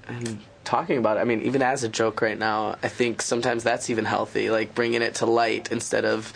and talking about it. I mean, even as a joke right now, I think sometimes that's even healthy, like bringing it to light instead of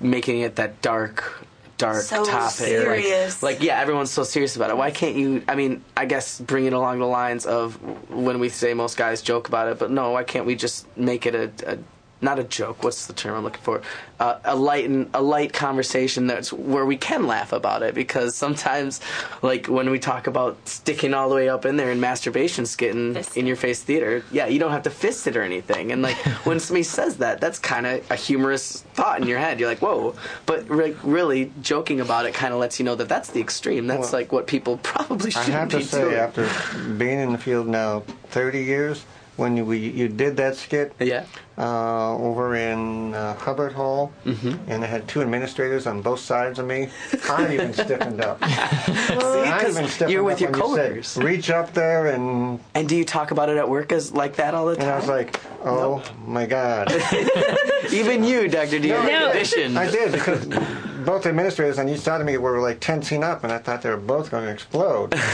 making it that dark dark So topic serious. Like, like yeah everyone's so serious about it why can't you i mean i guess bring it along the lines of when we say most guys joke about it but no why can't we just make it a, a not a joke what's the term i'm looking for? Uh, a light and a light conversation that's where we can laugh about it because sometimes like when we talk about sticking all the way up in there and masturbation skit in, in your face theater yeah you don't have to fist it or anything. And like when somebody says that that's kind of a humorous thought in your head. You're like whoa. But re- really joking about it kind of lets you know that that's the extreme. That's Well, like what people probably I shouldn't have to be say, doing. after being in the field now 30 years, when you, we, you did that skit yeah uh, over in uh, Hubbard Hall, and I had two administrators on both sides of me, I even stiffened up. Even stiffened you're with up your you said. Reach up there and and do you talk about it at work as like that all the time And I was like, oh my God. even you dr d No, No. I did because both administrators on each side of me were like tensing up, and I thought they were both going to explode.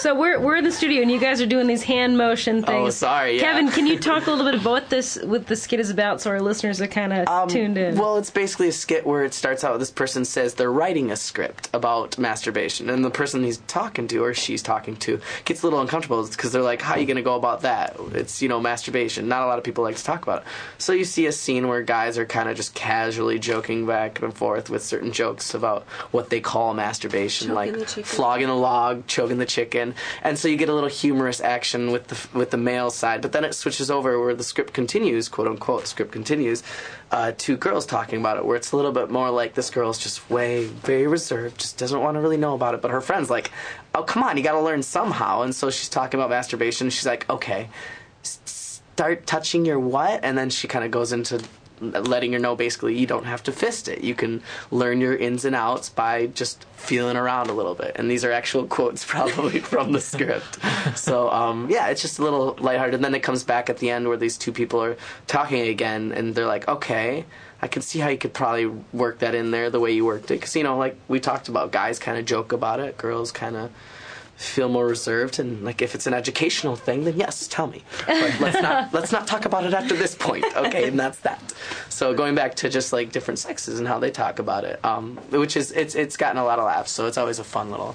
So we're we're in the studio and you guys are doing these hand motion things. Oh, sorry, yeah. Kevin, can you talk a little bit about what this what the skit is about so our listeners are kind of Um, tuned in? Well, it's basically a skit where it starts out with this person says they're writing a script about masturbation, and the person he's talking to or she's talking to gets a little uncomfortable because they're like, "How are you going to go about that? It's you know masturbation. Not a lot of people like to talk about it." So you see a scene where guys are kind of just casually joking back and forth with certain jokes about what they call masturbation, Choking like the flogging a log, choking the chicken, and so you get a little humorous action with the with the male side. But then it switches over where the script continues, quote unquote, script continues uh, to girls talking about it, where it's a little bit more like this girl's just way very reserved, just doesn't want to really know about it, but her friends like, oh come on, you got to learn somehow, and so she's talking about masturbation. She's like, okay, start touching your what, and then she kind of goes into letting her know basically you don't have to fist it. You can learn your ins and outs by just feeling around a little bit. And these are actual quotes probably from the script. So um, yeah, it's just a little lighthearted. And then it comes back at the end where these two people are talking again, and they're like, okay. I can see how you could probably work that in there the way you worked it. Because, you know, like we talked about, guys kind of joke about it, girls kind of feel more reserved and like if it's an educational thing then yes tell me but let's not let's not talk about it after this point okay and that's that so going back to just like different sexes and how they talk about it um, which is it's it's gotten a lot of laughs so it's always a fun little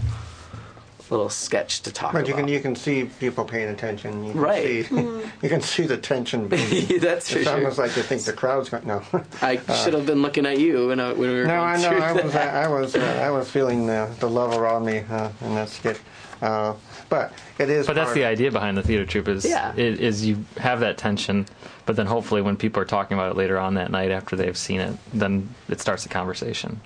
little sketch to talk But about you can you can see people paying attention. You can Right. See, you can see the tension. building. That's for it's sure. almost like you think the crowd's going. No. I should have been looking at you when, I, when we were No, I know. through I was, that. I was, uh, I was feeling the, the love around me uh, in that skit. Uh, but it is. But that's part- the idea behind the theater troupe is, Yeah. is is you have that tension, but then hopefully when people are talking about it later on that night after they've seen it, then it starts a conversation.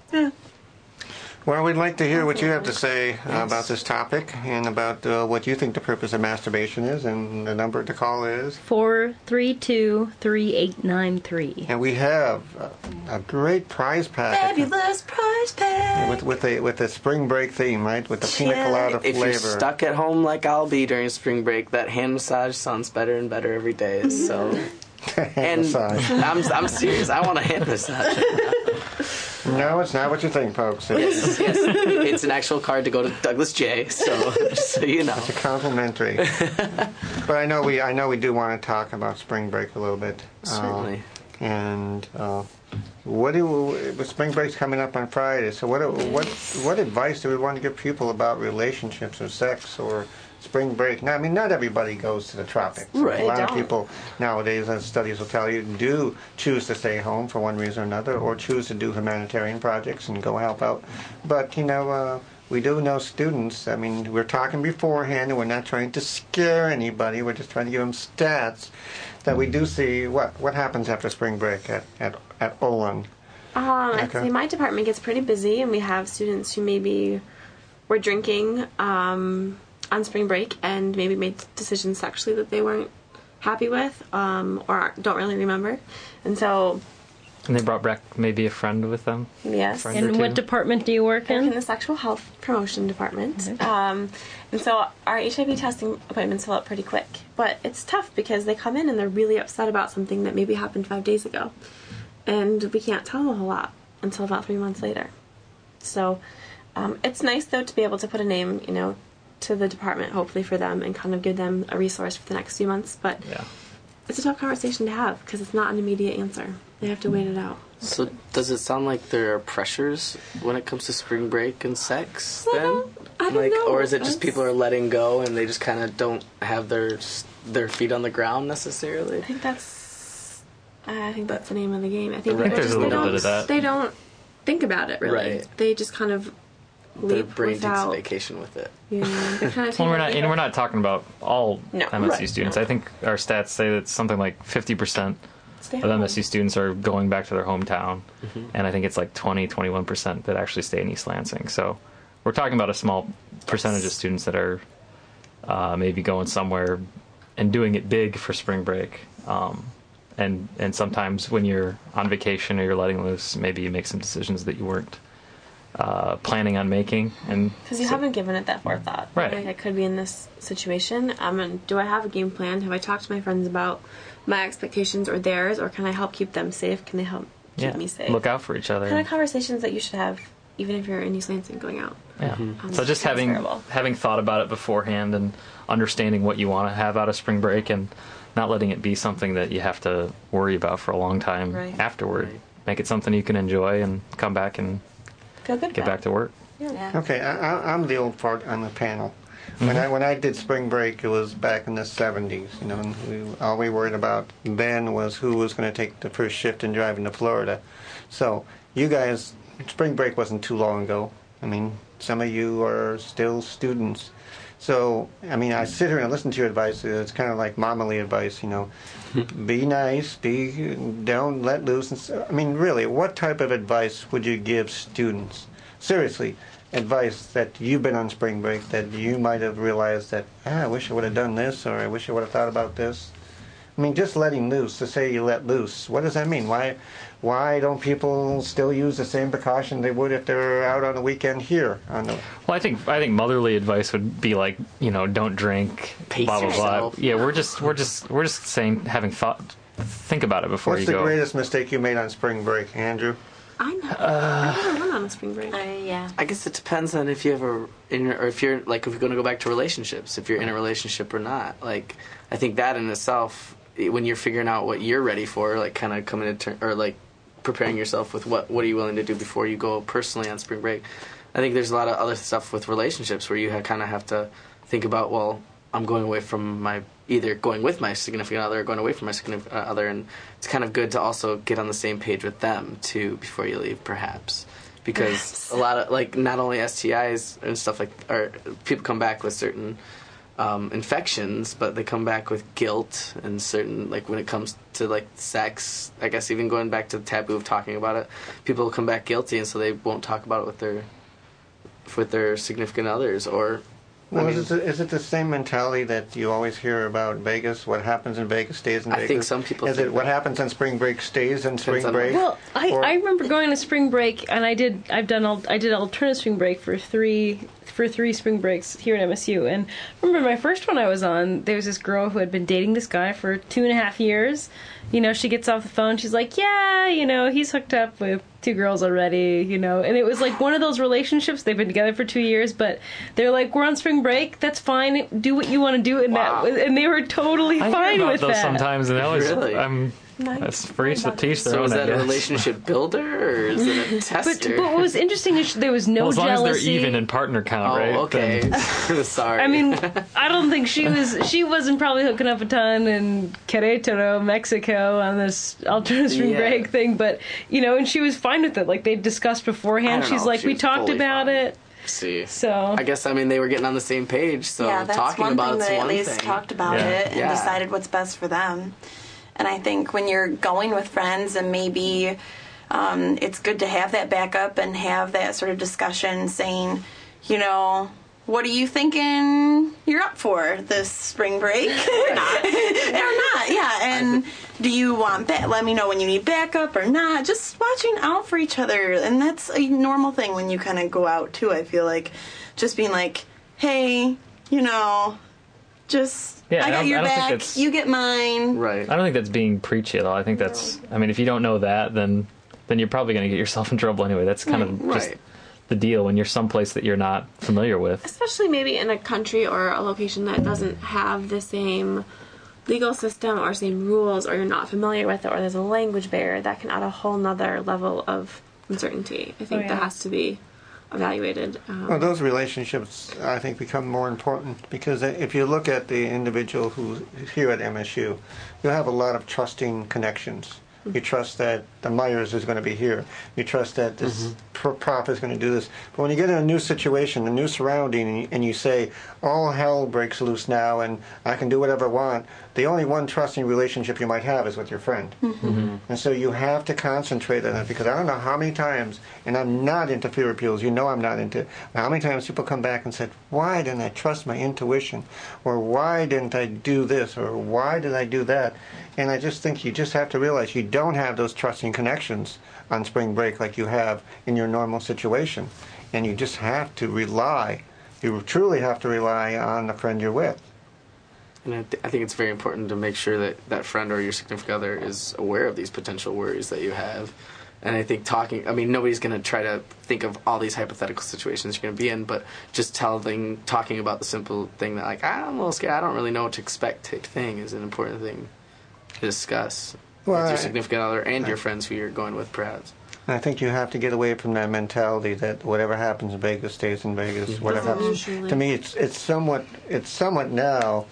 Well, we'd like to hear what you have to say uh, about this topic and about uh, what you think the purpose of masturbation is, and the number to call is. Four three two three eight nine three. And we have uh, a great prize packet Fabulous prize pack. with with a with a spring break theme, right? With the pina Yeah. colada if you're stuck at home like I'll be during spring break, that hand massage sounds better and better every day. So, and massage. I'm I'm serious. I want a hand massage. No, it's not what you think, folks. It's yes, it's an actual card to go to Douglas J. So, so you know. It's a complimentary. but I know we I know we do want to talk about spring break a little bit. Uh, Certainly. And uh, what do spring break's coming up on Friday? So what what what advice do we want to give people about relationships or sex or spring break? Now, I mean, not everybody goes to the tropics. Right. A lot of people nowadays, as studies will tell you, do choose to stay home for one reason or another, or choose to do humanitarian projects and go help out. But you know. Uh, we do know students. I mean, we're talking beforehand, and we're not trying to scare anybody. We're just trying to give them stats that we do see. What what happens after spring break at at at Olin? Um, I'd say my department gets pretty busy, and we have students who maybe were drinking um, on spring break and maybe made decisions sexually that they weren't happy with um, or don't really remember. And so, And they brought back maybe a friend with them. yes. Friend And what department do you work in in? the sexual health promotion department. Um, and so our HIV testing appointments fill up pretty quick. But it's tough because they come in and they're really upset about something that maybe happened five days ago. And we can't tell them a whole lot until about three months later. So um, it's nice, though, to be able to put a name, you know, to the department, hopefully for them, and kind of give them a resource for the next few months. But Yeah. it's a tough conversation to have because it's not an immediate answer. They have to wait it out. So does it sound like there are pressures when it comes to spring break and sex? I Then, I don't like, know. or is it just That's- people are letting go and they just kind of don't have their their feet on the ground necessarily? I think that's. I think that's the name of the game. I think I think people there's just a they little don't, bit of that. They don't think about it really. Right. They just kind of Their brain without. takes a vacation with it. Yeah, kind of Well, we're not, and we're not talking about all No, MSU right, students. no. I think our stats say that something like 50% Stay of home. MSU students are going back to their hometown, Mm-hmm. and I think it's like 20, 21% that actually stay in East Lansing. So we're talking about a small percentage of students that are uh, maybe going somewhere and doing it big for spring break. Um, and and sometimes when you're on vacation or you're letting loose, maybe you make some decisions that you weren't uh, planning on making, and Because you so- haven't given it that forethought. Right. Like, I could be in this situation. Um, and do I have a game plan? Have I talked to my friends about my expectations or theirs, or can I help keep them safe? Can they help keep yeah, me safe? look out for each other. Kind of conversations that you should have, even if you're in East Lansing going out. Yeah. Um, So just having transferable. having thought about it beforehand and understanding what you want to have out of spring break and not letting it be something that you have to worry about for a long time Right. afterward. Make it something you can enjoy and come back and Feel good get about back to work. Yeah. Okay, I, I, I'm the old fart on the panel. When I mm-hmm. when I did spring break, it was back in the 70s. You know, and we, all we worried about then was who was going to take the first shift and driving to Florida. So you guys, spring break wasn't too long ago. I mean, some of you are still students. So I mean, I sit here and listen to your advice. It's kind of like mommy advice. You know, be nice, be don't let loose. And so, I mean, really, what type of advice would you give students? Seriously, advice that you've been on spring break that you might have realized that ah, I wish I would have done this or I wish I would have thought about this. I mean, just letting loose. To say you let loose, what does that mean? Why, why don't people still use the same precaution they would if they're out on the weekend here? On the, Well, I think I think motherly advice would be like you know don't drink, Pace blah blah yourself. blah. Yeah, we're just we're just we're just saying having thought, think about it before what's you go. What's the greatest mistake you made on spring break, Andrew? I know. Uh, I never went on a spring break. yeah. I guess it depends on if you have a in or if you're like if we're going to go back to relationships, if you're in a relationship or not. Like I think that in itself, when you're figuring out what you're ready for, like kind of coming to ter- or like preparing yourself with what what are you willing to do before you go personally on spring break. I think there's a lot of other stuff with relationships where you ha- kind of have to think about well, I'm going away from my either going with my significant other or going away from my significant uh, other, and it's kind of good to also get on the same page with them too before you leave, perhaps because a lot of like not only STIs and stuff like or people come back with certain um, infections, but they come back with guilt and certain like when it comes to like sex. I guess even going back to the taboo of talking about it, people come back guilty, and so they won't talk about it with their with their significant others or. I Well, mean, is, it, is it the same mentality that you always hear about Vegas? What happens in Vegas stays in I Vegas. think some people Is think it what happens on spring break stays in spring break? Well, I, Or- I remember going to spring break, and I did. I've done. al- I did alternate spring break for three for three spring breaks here at MSU. And I remember my first one I was on. There was this girl who had been dating this guy for two and a half years. You know, she gets off the phone. She's like, "Yeah, you know, he's hooked up with two girls already." You know, and it was like one of those relationships. They've been together for two years, but they're like, "We're on spring break. That's fine. Do what you want to do." And Wow. that, and they were totally I fine about with those that. sometimes, and I was, Really? I'm That's free to teach their So own. is that a relationship builder or is it a But, tester? but what was interesting is there was no well, as long jealousy. as they're even in partner count, oh, right? okay. then- Sorry. I mean, I don't think she was. She wasn't probably hooking up a ton in Querétaro, Mexico, on this alternate spring Yeah. break thing. But you know, and she was fine with it. Like they discussed beforehand. She's know like, she we talked about fine. it. see. So I guess I mean they were getting on the same page, so yeah, that's talking one about thing it's they at least thing. talked about Yeah. it and Yeah. decided what's best for them. And I think when you're going with friends and maybe um, it's good to have that backup and have that sort of discussion saying, you know, what are you thinking you're up for this spring break? or not. or not, yeah. And do you want that? Let me know when you need backup or not. Just watching out for each other. And that's a normal thing when you kind of go out, too. I feel like just being like, hey, you know, just, Yeah, I I got don't- your I back, you get mine. Right. I don't think that's being preachy at all. I think that's. I mean, if you don't know that, then then you're probably going to get yourself in trouble anyway. That's kind of just Right. the deal when you're someplace that you're not familiar with. especially maybe in a country or a location that doesn't have the same legal system or same rules or you're not familiar with it or there's a language barrier that can add a whole nother level of uncertainty i think Oh, yeah. that has to be evaluated um, Well, those relationships, I think, become more important because if you look at the individual who's here at MSU, you have a lot of trusting connections. You trust that the Meijer is going to be here. You trust that this mm-hmm. pro- prof is going to do this. But when you get in a new situation, a new surrounding, and you, and you say, all hell breaks loose now and I can do whatever I want, the only one trusting relationship you might have is with your friend. Mm-hmm. Mm-hmm. And so you have to concentrate on it because I don't know how many times, and I'm not into fear appeals, you know I'm not into, how many times people come back and said, why didn't I trust my intuition? Or why didn't I do this? Or why did I do that? And I just think you just have to realize you don't have those trusting connections on spring break like you have in your normal situation. And you just have to rely, you truly have to rely on the friend you're with. And I, th- I think it's very important to make sure that that friend or your significant other is aware of these potential worries that you have. And I think talking, I mean, nobody's going to try to think of all these hypothetical situations you're going to be in, but just telling, talking about the simple thing that, like, ah, I'm a little scared, I don't really know what to expect type thing is an important thing to discuss Well, with I- your significant other and your friends who you're going with, perhaps. And I think you have to get away from that mentality that whatever happens in Vegas stays in Vegas. Whatever happens. To me, it's it's somewhat it's somewhat now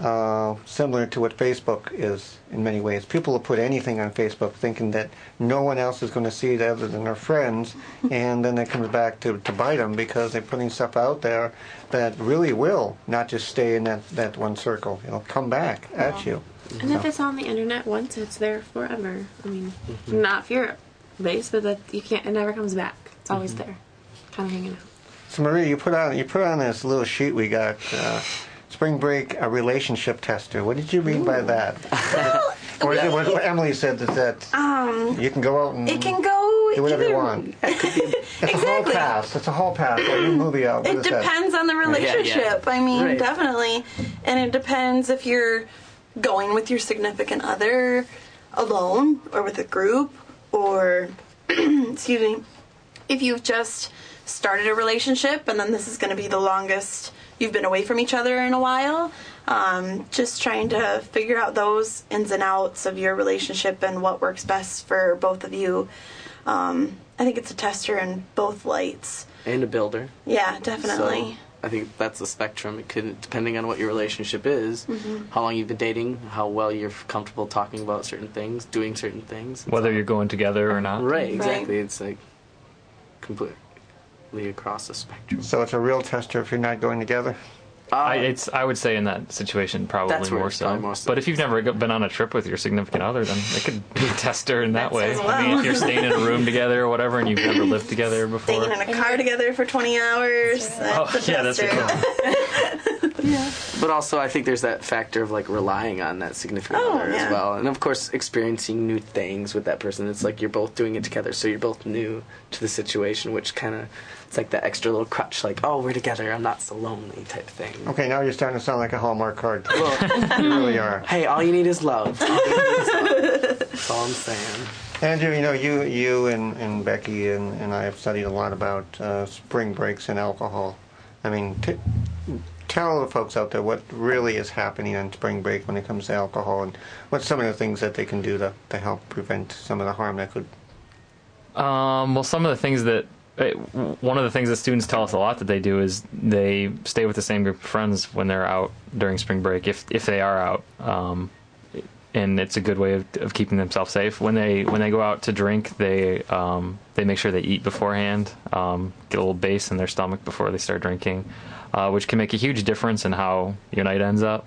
uh, similar to what Facebook is in many ways. People will put anything on Facebook thinking that no one else is going to see it other than their friends, and then it comes back to, to bite them because they're putting stuff out there that really will not just stay in that, that one circle. It'll come back at you. And if it's on the internet once it's there forever i mean not fear based but that you can't it never comes back it's always there kind of hanging out So Maria, you put on you put on this little sheet we got. Uh, Spring break, a relationship tester. What did you mean by that? or is it what what Emily said that, that Um, you can go out and it can go do whatever either you want? It's a hall Exactly. pass. It's a hall pass. Like a new movie out. What It is that? depends on the yeah. relationship. I mean, Right. definitely. And it depends if you're going with your significant other alone or with a group or, excuse me, if you've just started a relationship and then this is going to be the longest you've been away from each other in a while. Um, just trying to figure out those ins and outs of your relationship and what works best for both of you. Um, I think it's a tester in both lights. And a builder. Yeah, definitely. So I think that's the spectrum. It could, depending on what your relationship is, Mm-hmm. how long you've been dating, how well you're comfortable talking about certain things, doing certain things. Whether all- you're going together or not. right, exactly. It's like completely across the spectrum. So it's a real tester if you're not going together. I, uh, it's. I would say in that situation probably That's more so. probably more so. But if you've never been on a trip with your significant other, then it could be a tester in that That's way. as I mean, if you're staying in a room together or whatever, and you've never lived together before. Staying in a car together for 20 hours. Oh, That's a yeah, that's tester. cool. But also, I think there's that factor of like relying on that significant Oh, other yeah. as well, and of course, experiencing new things with that person. It's like you're both doing it together, so you're both new to the situation, which kind of it's like that extra little crutch, like oh, we're together, I'm not so lonely type thing. Okay, now you're starting to sound like a Hallmark card. you really are. Hey, all you need is love. All you need is love. That's all I'm saying. Andrew, you know, you you and, and Becky and, and I have studied a lot about uh, spring breaks and alcohol. I mean, t- tell the folks out there what really is happening on spring break when it comes to alcohol, and what's some of the things that they can do to, to help prevent some of the harm that could. Um, well, some of the things that eh, one of the things that students tell us a lot that they do is they stay with the same group of friends when they're out during spring break, if if they are out. Um, and it's a good way of, of keeping themselves safe. When they when they go out to drink, they um, they make sure they eat beforehand, um, get a little base in their stomach before they start drinking, uh, which can make a huge difference in how your night ends up.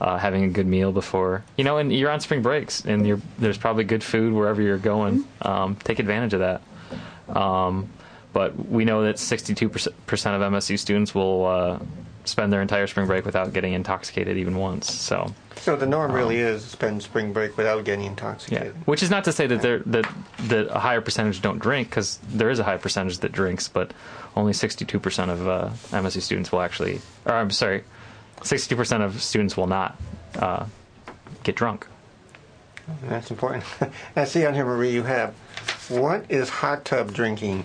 Uh, having a good meal before, you know, and you're on spring breaks, and you're, there's probably good food wherever you're going. Um, take advantage of that. Um, but we know that 62% of MSU students will uh, spend their entire spring break without getting intoxicated even once. So So the norm really Um, is spend spring break without getting intoxicated. Yeah. which is not to say that there that that a higher percentage don't drink because there is a high percentage that drinks, but only 62% of uh, MSU students will actually, or I'm sorry, 62% of students will not uh, get drunk. That's important. I see on here, Marie, you have what is hot tub drinking?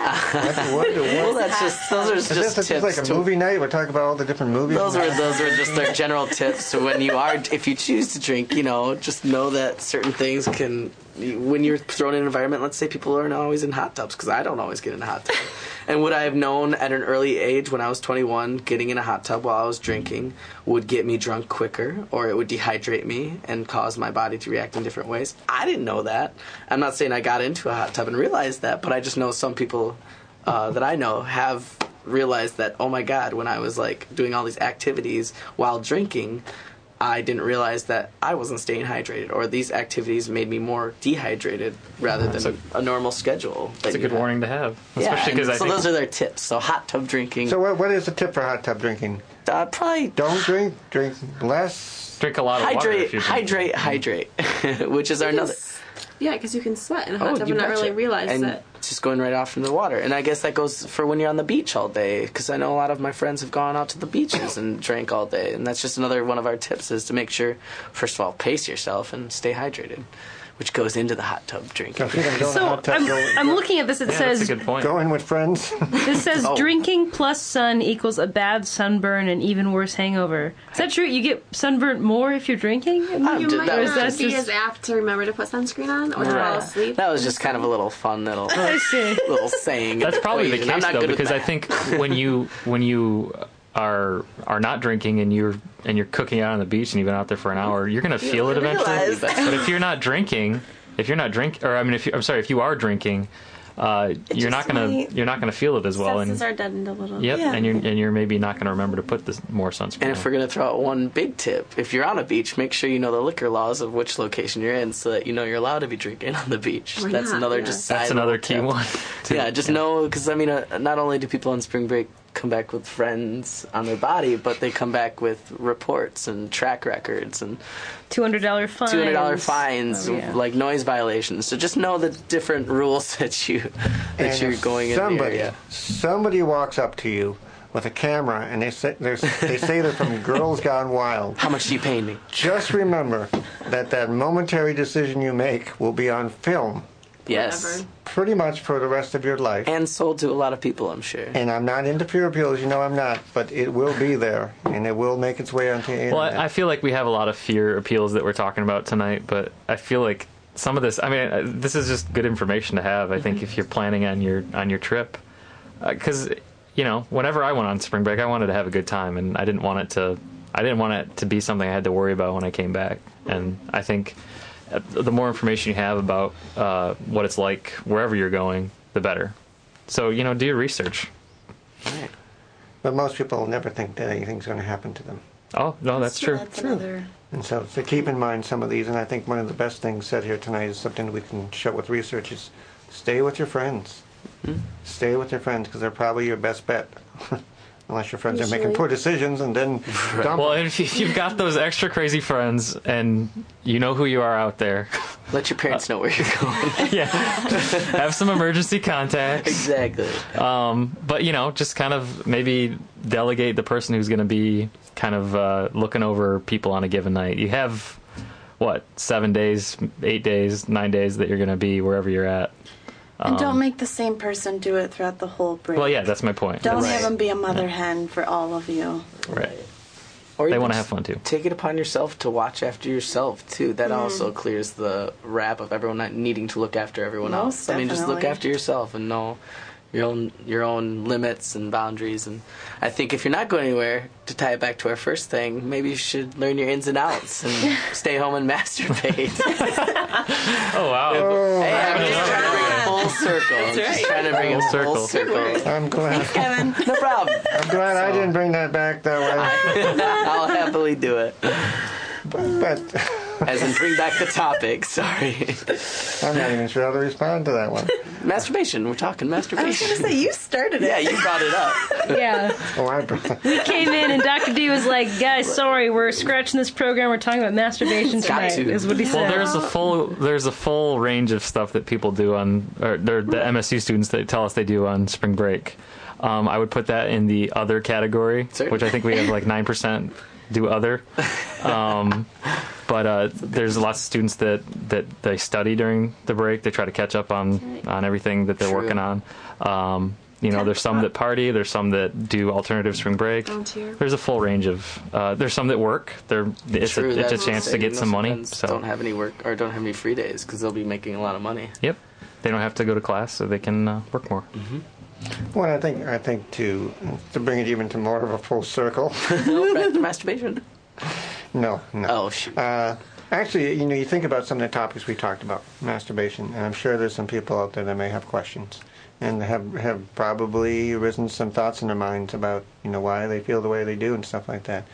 What- what- well, that's just those are just this, this tips. is like a to- movie night? We're talking about all the different movies. Those are those are just our general tips. So when you are, if you choose to drink, you know, just know that certain things can. When you're thrown in an environment, let's say people aren't always in hot tubs, because I don't always get in a hot tub. And would I have known at an early age, when I was 21, getting in a hot tub while I was drinking would get me drunk quicker, or it would dehydrate me and cause my body to react in different ways? I didn't know that. I'm not saying I got into a hot tub and realized that, but I just know some people uh, that I know have realized that oh my god when I was like doing all these activities while drinking I didn't realize that I wasn't staying hydrated or these activities made me more dehydrated rather than a, normal schedule. That's a good warning to have, Yeah, especially because and I so think those are their tips. So hot tub drinking. So what, what is the tip for hot tub drinking? Uh, probably don't drink. Drink less. drink a lot of water. hydrate, hydrate, hydrate, which is our another. Yeah, because you can sweat in a hot Oh, tub and not betcha. really realize and that. Just going right off into the water. And I guess that goes for when you're on the beach all day, because I know a lot of my friends have gone out to the beaches and drank all day. And that's just another one of our tips is to make sure, first of all, pace yourself and stay hydrated, which goes into the hot tub drinking. So I'm, I'm looking at this. It says Go in with friends. this says Oh. drinking plus sun equals a bad sunburn and even worse hangover. Is that true? You get sunburnt more if you're drinking? You might Or is not that be just- as apt to remember to put sunscreen on or to fall asleep. That was just kind of a little fun little I see. little saying. That's probably the equation. I'm case not though, good with because I math. think when you when you are are not drinking and you're and you're cooking out on the beach and you've been out there for an hour, you're gonna You feel it eventually. But if you're not drinking, if you're not drink, or I mean, if you, I'm sorry, if you are drinking, uh, you're not gonna might- you're not gonna feel it as well. Senses And are deadened a little. yep, and you're and you're maybe not gonna remember to put this more sunscreen. And if we're gonna throw out one big tip, if you're on a beach, make sure you know the liquor laws of which location you're in, so that you know you're allowed to be drinking on the beach. Or That's not, another yeah. just That's another key tip. one, too. Yeah, just know because I mean, uh, not only do people on spring break come back with friends on their body, but they come back with reports and track records and Two hundred dollar fines. two hundred dollar fines, Oh, yeah. like noise violations. So just know the different rules that you that And you're if going in somebody, the area. somebody walks up to you with a camera and they say they're, they say they're from Girls Gone Wild. How much do you pay me? Just remember that that momentary decision you make will be on film Yes, pretty much for the rest of your life. and sold to a lot of people, I'm sure. And I'm not into peer appeals, you know I'm not, but it will be there and it will make its way onto the internet. Well, I, I feel like we have a lot of fear appeals that we're talking about tonight, but I feel like some of this. I mean, uh, this is just good information to have. I think if you're planning on your on your trip, because you know, whenever I went on spring break, I wanted to have a good time, and I didn't want it to. I didn't want it to be something I had to worry about when I came back. And I think uh, the more information you have about uh, what it's like wherever you're going, the better. So you know, do your research. Right. But most people never think that anything's going to happen to them. Oh no, that's true. That's another. And so to keep in mind some of these, and I think one of the best things said here tonight is something we can show with research is stay with your friends. Stay with your friends because they're probably your best bet. Unless your friends are making poor decisions and then dump Well, if you- if you've got those extra crazy friends and you know who you are out there, Let your parents know where you're going. yeah, have some emergency contacts. exactly. Um, but you know, just kind of maybe delegate the person who's going to be kind of uh, looking over people on a given night. You have what seven days, eight days, nine days that you're going to be wherever you're at. And don't Um, make the same person do it throughout the whole break. Well, yeah, that's my point. Don't That's- have them be a mother hen for all of you. Right. Or They even wanna have fun, too. Take it upon yourself to watch after yourself too. That Mm. also clears the rap of everyone not needing to look after everyone Most else. I mean, just look definitely. after yourself and know your own your own limits and boundaries. And I think if you're not going anywhere, to tie it back to our first thing, maybe you should learn your ins and outs and stay home and masturbate. Oh wow. hey, I'm oh, just trying to bring it full circle. I'm just trying to bring it Full full circle. circle. I'm glad. Kevin. No problem. I'm glad I didn't bring that back that way. I'll happily do it. But As in, bring back the topic. Sorry. I'm not even sure how to respond to that one. Masturbation. We're talking masturbation. I was going to say, you started it. Yeah, you brought it up. Yeah. Oh, I. Brought. We came in and Dr. D was like, guys, sorry, we're scratching this program. We're talking about masturbation Got tonight, to. is what he said. Well, said. there's a full there's a full range of stuff that people do on or they're the MSU students that tell us they do on spring break. Um, I would put that in the other category, Certainly. which I think we have like nine percent do other. Um, but uh, there's lots of students that, that they study during the break. They try to catch up on on everything that they're True. working on. Um, you know, there's some that party. There's some that do alternative spring break. Volunteer. There's a full range of. Uh, there's some that work. They're, it's, True, a, it's a chance to get some money. So don't have any work or don't have any free days because they'll be making a lot of money. Yep. They don't have to go to class, so they can uh, work more. Well, I think I think to to bring it even to more of a full circle. no, back to masturbation. No, no. Oh shoot. Uh, actually, you know, you think about some of the topics we talked about, masturbation, and I'm sure there's some people out there that may have questions and have have probably arisen some thoughts in their minds about you know why they feel the way they do and stuff like that.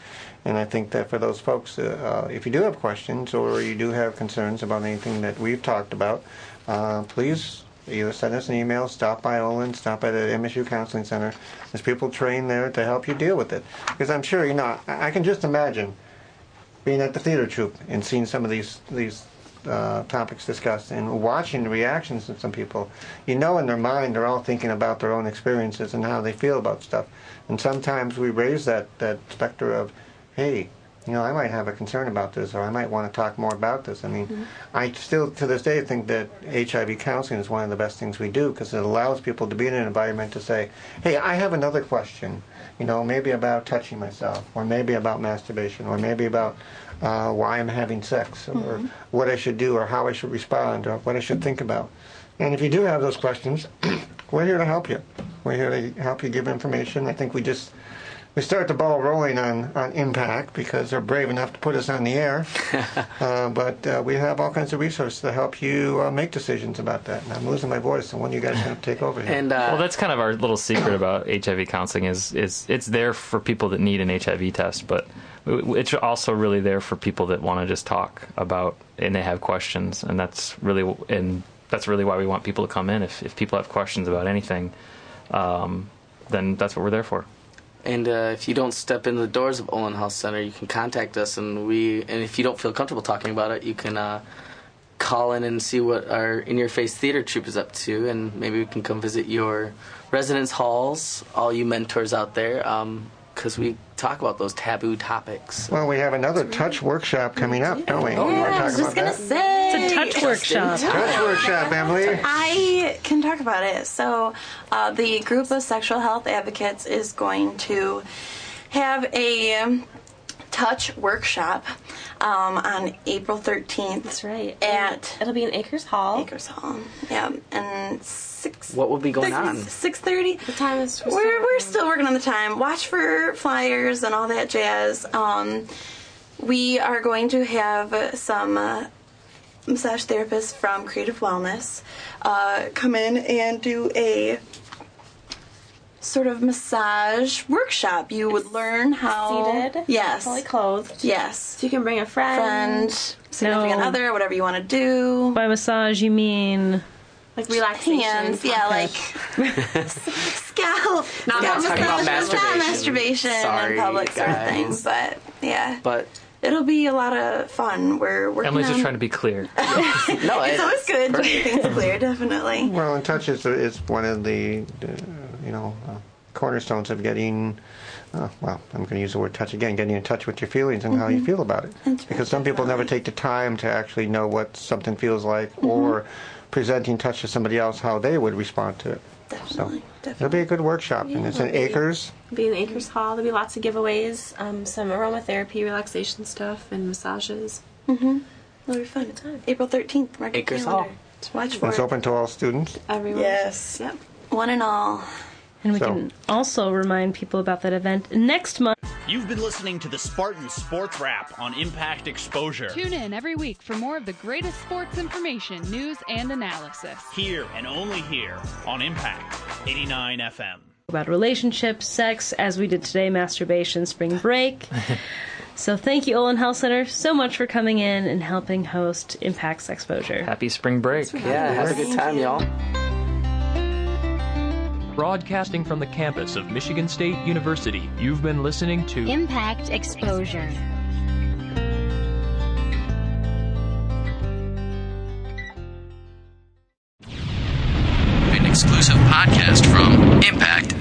And I think that for those folks, uh, uh, if you do have questions or you do have concerns about anything that we've talked about, uh, please either send us an email, stop by Olin, stop by the MSU Counseling Center. There's people trained there to help you deal with it. Because I'm sure, you know, I I can just imagine being at the theater troupe and seeing some of these these uh, topics discussed and watching the reactions of some people, you know, in their mind they're all thinking about their own experiences and how they feel about stuff. And sometimes we raise that that specter of, hey, you know, I might have a concern about this, or I might want to talk more about this. I mean, I still to this day think that HIV counseling is one of the best things we do because it allows people to be in an environment to say, hey, I have another question you know, maybe about touching myself, or maybe about masturbation, or maybe about uh, why I'm having sex, or what I should do, or how I should respond, or what I should think about. And if you do have those questions, we're here to help you. We're here to help you give information. I think we just we start the ball rolling on, on impact because they're brave enough to put us on the air. uh, but uh, we have all kinds of resources to help you uh, make decisions about that. And I'm losing my voice, so when you guys going to take over here? And uh, Well, that's kind of our little secret about HIV counseling is is it's there for people that need an HIV test, but it's also really there for people that want to just talk about and they have questions, and that's really and that's really why we want people to come in. If if people have questions about anything, um, then that's what we're there for. And uh, if you don't step in the doors of Olin Health Center, you can contact us, and we. And if you don't feel comfortable talking about it, you can uh, call in and see what our In Your Face Theater Troupe is up to, and maybe we can come visit your residence halls, all you mentors out there, because we talk about those taboo topics. Well, we have another touch workshop coming up, don't we? You wanna Yeah, I talk was just about gonna say It's a touch workshop. Touch workshop, Emily. I can talk about it. So, uh, the group of sexual health advocates is going to have a touch workshop um, on April 13th. That's right. At It'll be in Akers Hall. Akers Hall. Yeah, and six. What will be going on? Six thirty. The time is. We're we're still working on the time. Watch for flyers and all that jazz. Um, we are going to have some uh, massage therapists from Creative Wellness uh, come in and do a sort of massage workshop. You would learn how seated. Yes. Fully clothed. Yes. So you can bring a friend. Friend, significant No. other, whatever you want to do. By massage, you mean Like relaxation. Hands, yeah, like scalp. Not scalp talking about masturbation. Not masturbation Sorry, in public sort of guys. things, but yeah, But it'll be a lot of fun. We're working Emily's on. just trying to be clear. no, it's always good to perfect. make things clear, definitely. Well, and touch is, is one of the, uh, you know, uh, cornerstones of getting. Uh, well, I'm going to use the word touch again. Getting in touch with your feelings and how you feel about it. It's Because some people never take the time to actually know what something feels like, or presenting touch to somebody else, how they would respond to it. Definitely, So it'll be a good workshop, and it's in Yeah, it'll be- Akers. Be in Akers Hall. There'll be lots of giveaways, um, some aromatherapy, relaxation stuff, and massages. Mm-hmm. It'll be fun. April 13th. Mark your Akers calendar. Hall. Watch for It's it. open to all students. Everyone. Yes. Yep. One and all. And we So- can also remind people about that event next month. You've been listening to the Spartan Sports Wrap on Impact Exposure. Tune in every week for more of the greatest sports information, news, and analysis. Here and only here on Impact 89 FM. about relationships, sex, as we did today, masturbation, spring break. so thank you, Olin Health Center, so much for coming in and helping host Impacts Exposure. Happy spring break. Yeah, have a good time, y'all. Broadcasting from the campus of Michigan State University, you've been listening to Impact Exposure. An exclusive podcast from Impact